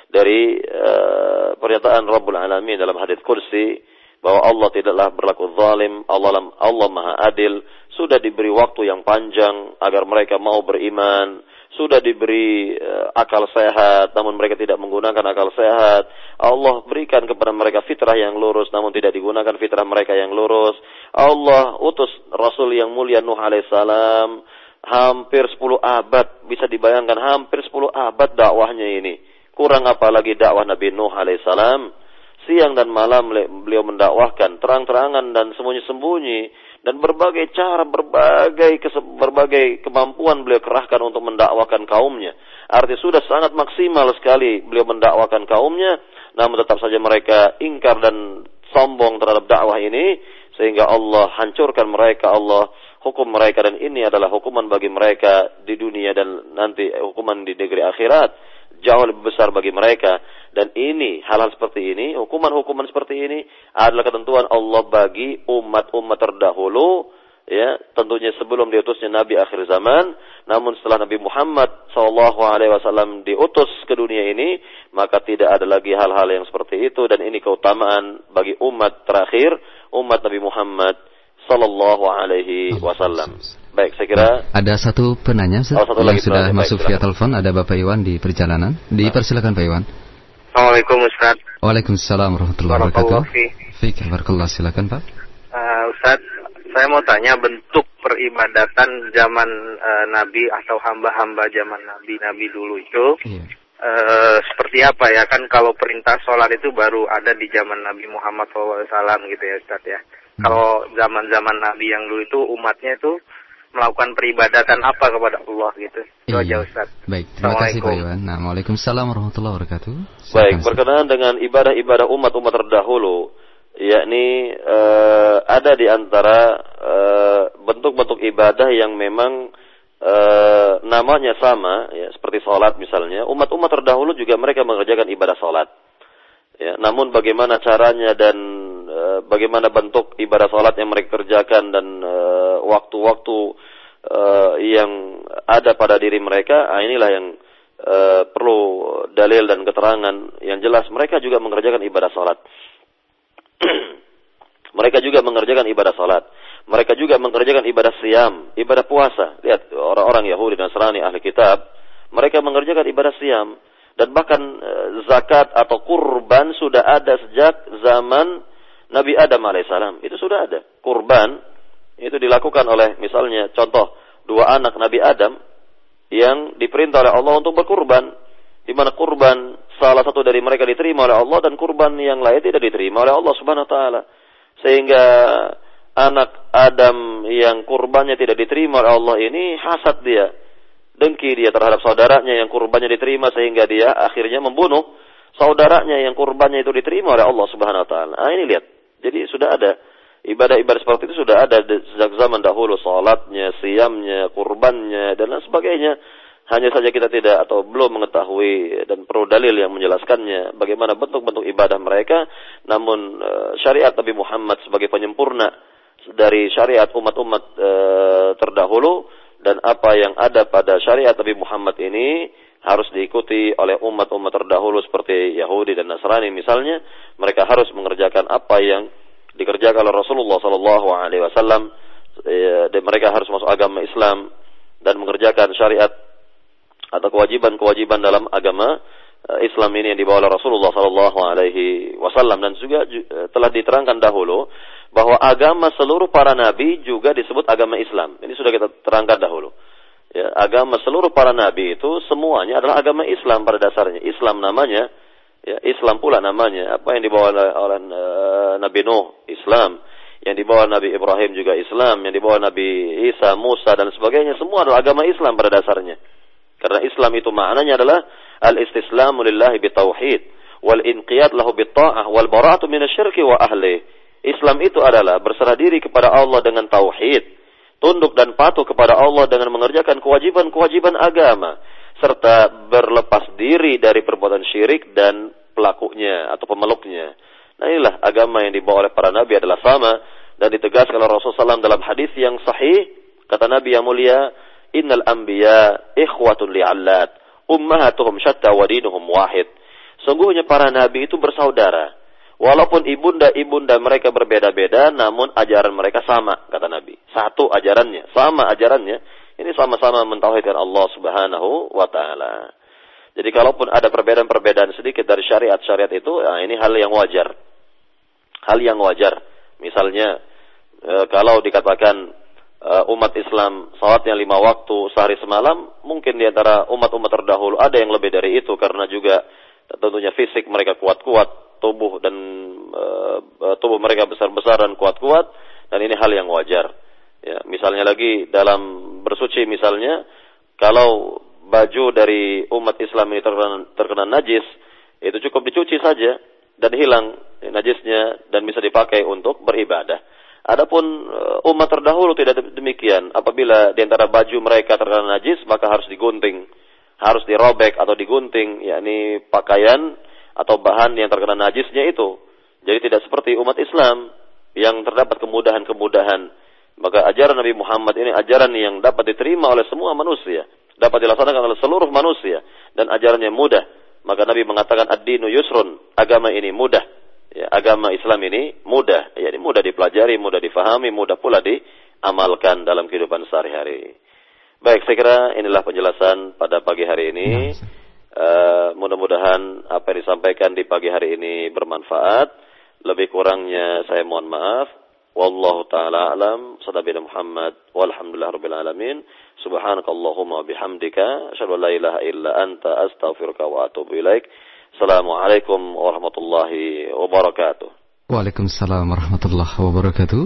S5: dari uh, pernyataan Rabbul Alamin dalam hadis kursi bahwa Allah tidaklah berlaku zalim, Allah Allah Maha Adil, sudah diberi waktu yang panjang agar mereka mau beriman, sudah diberi uh, akal sehat namun mereka tidak menggunakan akal sehat. Allah berikan kepada mereka fitrah yang lurus namun tidak digunakan fitrah mereka yang lurus. Allah utus Rasul yang mulia Nuh alaihissalam hampir 10 abad bisa dibayangkan hampir 10 abad dakwahnya ini. Kurang apalagi dakwah Nabi Nuh alaihissalam siang dan malam beliau mendakwahkan terang-terangan dan sembunyi-sembunyi dan berbagai cara, berbagai berbagai kemampuan beliau kerahkan untuk mendakwakan kaumnya. Artinya sudah sangat maksimal sekali beliau mendakwakan kaumnya, namun tetap saja mereka ingkar dan sombong terhadap dakwah ini sehingga Allah hancurkan mereka, Allah hukum mereka dan ini adalah hukuman bagi mereka di dunia dan nanti hukuman di negeri akhirat jauh lebih besar bagi mereka. Dan ini hal-hal seperti ini hukuman-hukuman seperti ini adalah ketentuan Allah bagi umat-umat terdahulu ya tentunya sebelum diutusnya Nabi akhir zaman. Namun setelah Nabi Muhammad Shallallahu Alaihi Wasallam diutus ke dunia ini maka tidak ada lagi hal-hal yang seperti itu. Dan ini keutamaan bagi umat terakhir umat Nabi Muhammad Sallallahu Alaihi Wasallam. Baik, saya kira
S4: ada satu penanya oh, satu yang sudah masuk via telepon. Ada Bapak Iwan di perjalanan. Dipersilakan Pak Iwan.
S9: Assalamualaikum Ustaz.
S4: Waalaikumsalam warahmatullahi wabarakatuh. Fik, barakallah silakan Pak.
S9: Uh, Ustaz, saya mau tanya bentuk peribadatan zaman uh, Nabi atau hamba-hamba zaman Nabi-Nabi dulu itu iya. uh, seperti apa ya? Kan kalau perintah sholat itu baru ada di zaman Nabi Muhammad SAW gitu ya Ustaz ya. Hmm. Kalau zaman-zaman Nabi yang dulu itu umatnya itu melakukan peribadatan apa kepada Allah gitu. Itu iya. aja Ustaz.
S4: Baik, terima kasih Pak Iwan. Nah, Waalaikumsalam warahmatullahi wabarakatuh.
S5: Baik, berkenaan dengan ibadah-ibadah umat-umat terdahulu, yakni uh, ada di antara uh, bentuk-bentuk ibadah yang memang uh, namanya sama, ya, seperti sholat misalnya. Umat-umat terdahulu juga mereka mengerjakan ibadah sholat. Ya, namun bagaimana caranya dan e, bagaimana bentuk ibadah salat yang mereka kerjakan dan waktu-waktu e, yang ada pada diri mereka, ah, inilah yang e, perlu dalil dan keterangan yang jelas. Mereka juga mengerjakan ibadah salat. mereka juga mengerjakan ibadah salat. Mereka juga mengerjakan ibadah siam, ibadah puasa. Lihat orang-orang Yahudi dan Nasrani ahli kitab, mereka mengerjakan ibadah siam dan bahkan e, zakat atau kurban sudah ada sejak zaman Nabi Adam alaihissalam. Itu sudah ada. Kurban itu dilakukan oleh misalnya contoh dua anak Nabi Adam yang diperintah oleh Allah untuk berkurban. Di mana kurban salah satu dari mereka diterima oleh Allah dan kurban yang lain tidak diterima oleh Allah Subhanahu wa taala. Sehingga anak Adam yang kurbannya tidak diterima oleh Allah ini hasad dia dengki dia terhadap saudaranya yang kurbannya diterima sehingga dia akhirnya membunuh saudaranya yang kurbannya itu diterima oleh Allah Subhanahu wa taala. Ah ini lihat. Jadi sudah ada ibadah-ibadah seperti itu sudah ada sejak zaman dahulu salatnya, siamnya, kurbannya dan lain sebagainya. Hanya saja kita tidak atau belum mengetahui dan perlu dalil yang menjelaskannya bagaimana bentuk-bentuk ibadah mereka. Namun eh, syariat Nabi Muhammad sebagai penyempurna dari syariat umat-umat e, terdahulu dan apa yang ada pada syariat Nabi Muhammad ini harus diikuti oleh umat-umat terdahulu seperti Yahudi dan Nasrani misalnya. Mereka harus mengerjakan apa yang dikerjakan oleh Rasulullah Sallallahu Alaihi Wasallam. Eh, dan mereka harus masuk agama Islam dan mengerjakan syariat atau kewajiban-kewajiban dalam agama Islam ini yang dibawa oleh Rasulullah Sallallahu Alaihi Wasallam dan juga eh, telah diterangkan dahulu bahwa agama seluruh para nabi juga disebut agama Islam. Ini sudah kita terangkan dahulu. Ya, agama seluruh para nabi itu semuanya adalah agama Islam pada dasarnya. Islam namanya, ya, Islam pula namanya. Apa yang dibawa oleh, oleh uh, Nabi Nuh, Islam. Yang dibawa Nabi Ibrahim juga Islam. Yang dibawa Nabi Isa, Musa dan sebagainya. Semua adalah agama Islam pada dasarnya. Karena Islam itu maknanya adalah al-istislamu lillahi bitauhid. Wal inqiyad lahu bitta'ah. Wal bara'atu minasyirki wa ahlih Islam itu adalah berserah diri kepada Allah dengan tauhid, tunduk dan patuh kepada Allah dengan mengerjakan kewajiban-kewajiban agama, serta berlepas diri dari perbuatan syirik dan pelakunya atau pemeluknya. Nah inilah agama yang dibawa oleh para nabi adalah sama dan ditegaskan oleh Rasulullah SAW dalam hadis yang sahih kata Nabi yang mulia innal anbiya ikhwatun li'allat ummahatuhum syatta wa dinuhum wahid sungguhnya para nabi itu bersaudara Walaupun ibunda-ibunda mereka berbeda-beda, namun ajaran mereka sama, kata Nabi. Satu ajarannya, sama ajarannya. Ini sama-sama mentauhidkan Allah Subhanahu wa taala. Jadi kalaupun ada perbedaan-perbedaan sedikit dari syariat-syariat itu, ya ini hal yang wajar. Hal yang wajar. Misalnya e, kalau dikatakan e, umat Islam salatnya lima waktu sehari semalam, mungkin di antara umat-umat terdahulu ada yang lebih dari itu karena juga tentunya fisik mereka kuat-kuat tubuh dan uh, tubuh mereka besar-besar dan kuat-kuat dan ini hal yang wajar. Ya, misalnya lagi dalam bersuci misalnya kalau baju dari umat Islam ini terkena, terkena najis itu cukup dicuci saja dan hilang najisnya dan bisa dipakai untuk beribadah. Adapun umat terdahulu tidak demikian. Apabila di antara baju mereka terkena najis maka harus digunting, harus dirobek atau digunting, yakni pakaian atau bahan yang terkena najisnya itu. Jadi tidak seperti umat Islam yang terdapat kemudahan-kemudahan. Maka ajaran Nabi Muhammad ini ajaran yang dapat diterima oleh semua manusia, dapat dilaksanakan oleh seluruh manusia dan ajarannya mudah. Maka Nabi mengatakan ad-dinu yusrun, agama ini mudah. Ya, agama Islam ini mudah, ya, ini mudah dipelajari, mudah difahami, mudah pula diamalkan dalam kehidupan sehari-hari. Baik, saya kira inilah penjelasan pada pagi hari ini. Ya, Uh, mudah-mudahan apa yang disampaikan di pagi hari ini bermanfaat. Lebih kurangnya saya mohon maaf. Wallahu taala alam. Sadabina Muhammad. Walhamdulillah rabbil alamin. Subhanakallahumma bihamdika. Asyhadu an la ilaha illa anta astaghfiruka wa atubu Assalamualaikum warahmatullahi wabarakatuh.
S4: Waalaikumsalam warahmatullahi wabarakatuh.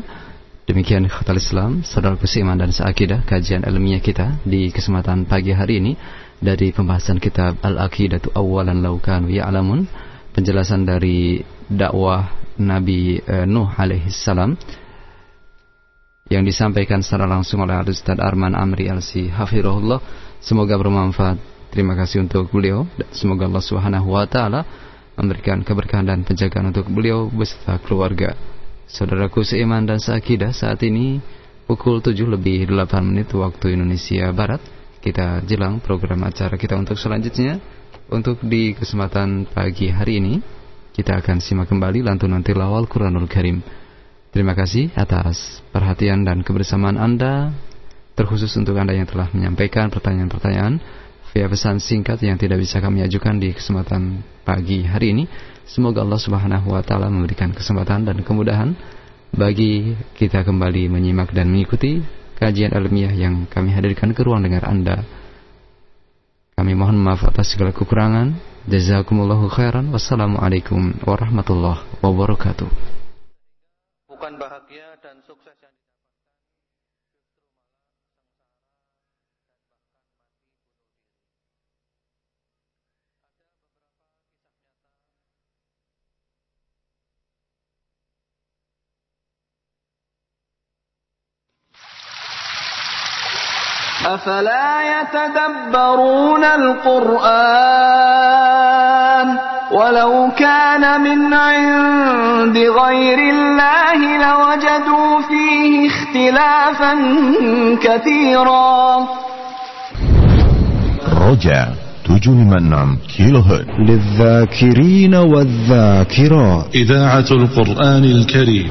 S4: Demikian khatal Islam, saudara seiman dan seakidah kajian ilmiah kita di kesempatan pagi hari ini dari pembahasan kitab Al-Aqidatu Awalan Laukanu Ya'lamun, penjelasan dari dakwah Nabi uh, Nuh alaihi salam yang disampaikan secara langsung oleh Ustaz Arman Amri Alsi Hafirullah. Semoga bermanfaat. Terima kasih untuk beliau dan semoga Allah Subhanahu wa taala memberikan keberkahan dan penjagaan untuk beliau beserta keluarga. Saudaraku seiman dan seakidah saat ini pukul 7 lebih 8 menit waktu Indonesia Barat. Kita jelang program acara kita untuk selanjutnya. Untuk di kesempatan pagi hari ini kita akan simak kembali lantunan tilawal Quranul Karim. Terima kasih atas perhatian dan kebersamaan Anda terkhusus untuk Anda yang telah menyampaikan pertanyaan-pertanyaan via pesan singkat yang tidak bisa kami ajukan di kesempatan pagi hari ini. Semoga Allah Subhanahu wa taala memberikan kesempatan dan kemudahan bagi kita kembali menyimak dan mengikuti kajian ilmiah yang kami hadirkan ke ruang dengar Anda. Kami mohon maaf atas segala kekurangan. Jazakumullahu khairan. Wassalamualaikum warahmatullahi wabarakatuh.
S10: أفلا يتدبرون القرآن ولو كان من عند غير الله لوجدوا فيه اختلافا كثيرا.
S2: رجع نعم كيلو هرت. للذاكرين والذاكرات.
S3: إذاعة القرآن الكريم.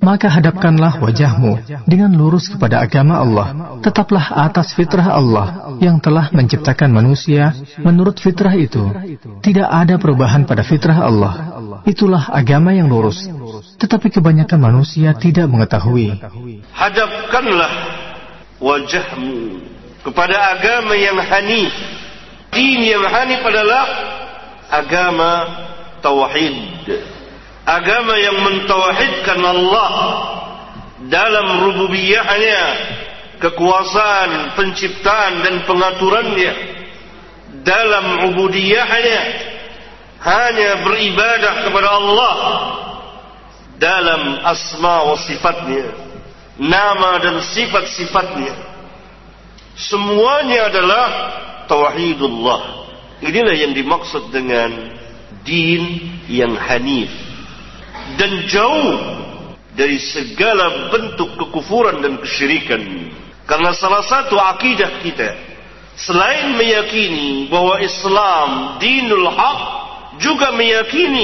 S11: Maka hadapkanlah wajahmu dengan lurus kepada agama Allah. Tetaplah atas fitrah Allah yang telah menciptakan manusia menurut fitrah itu. Tidak ada perubahan pada fitrah Allah. Itulah agama yang lurus. Tetapi kebanyakan manusia tidak mengetahui.
S1: Hadapkanlah wajahmu kepada agama yang hanif. Din yang hanif adalah agama tauhid agama yang mentauhidkan Allah dalam rububiyahnya, kekuasaan, penciptaan dan pengaturannya dalam ubudiyahnya hanya beribadah kepada Allah dalam asma wa sifatnya nama dan sifat-sifatnya. Semuanya adalah tauhidullah. Inilah yang dimaksud dengan din yang hanif dan jauh dari segala bentuk kekufuran dan kesyirikan. Karena salah satu akidah kita selain meyakini bahwa Islam dinul haq juga meyakini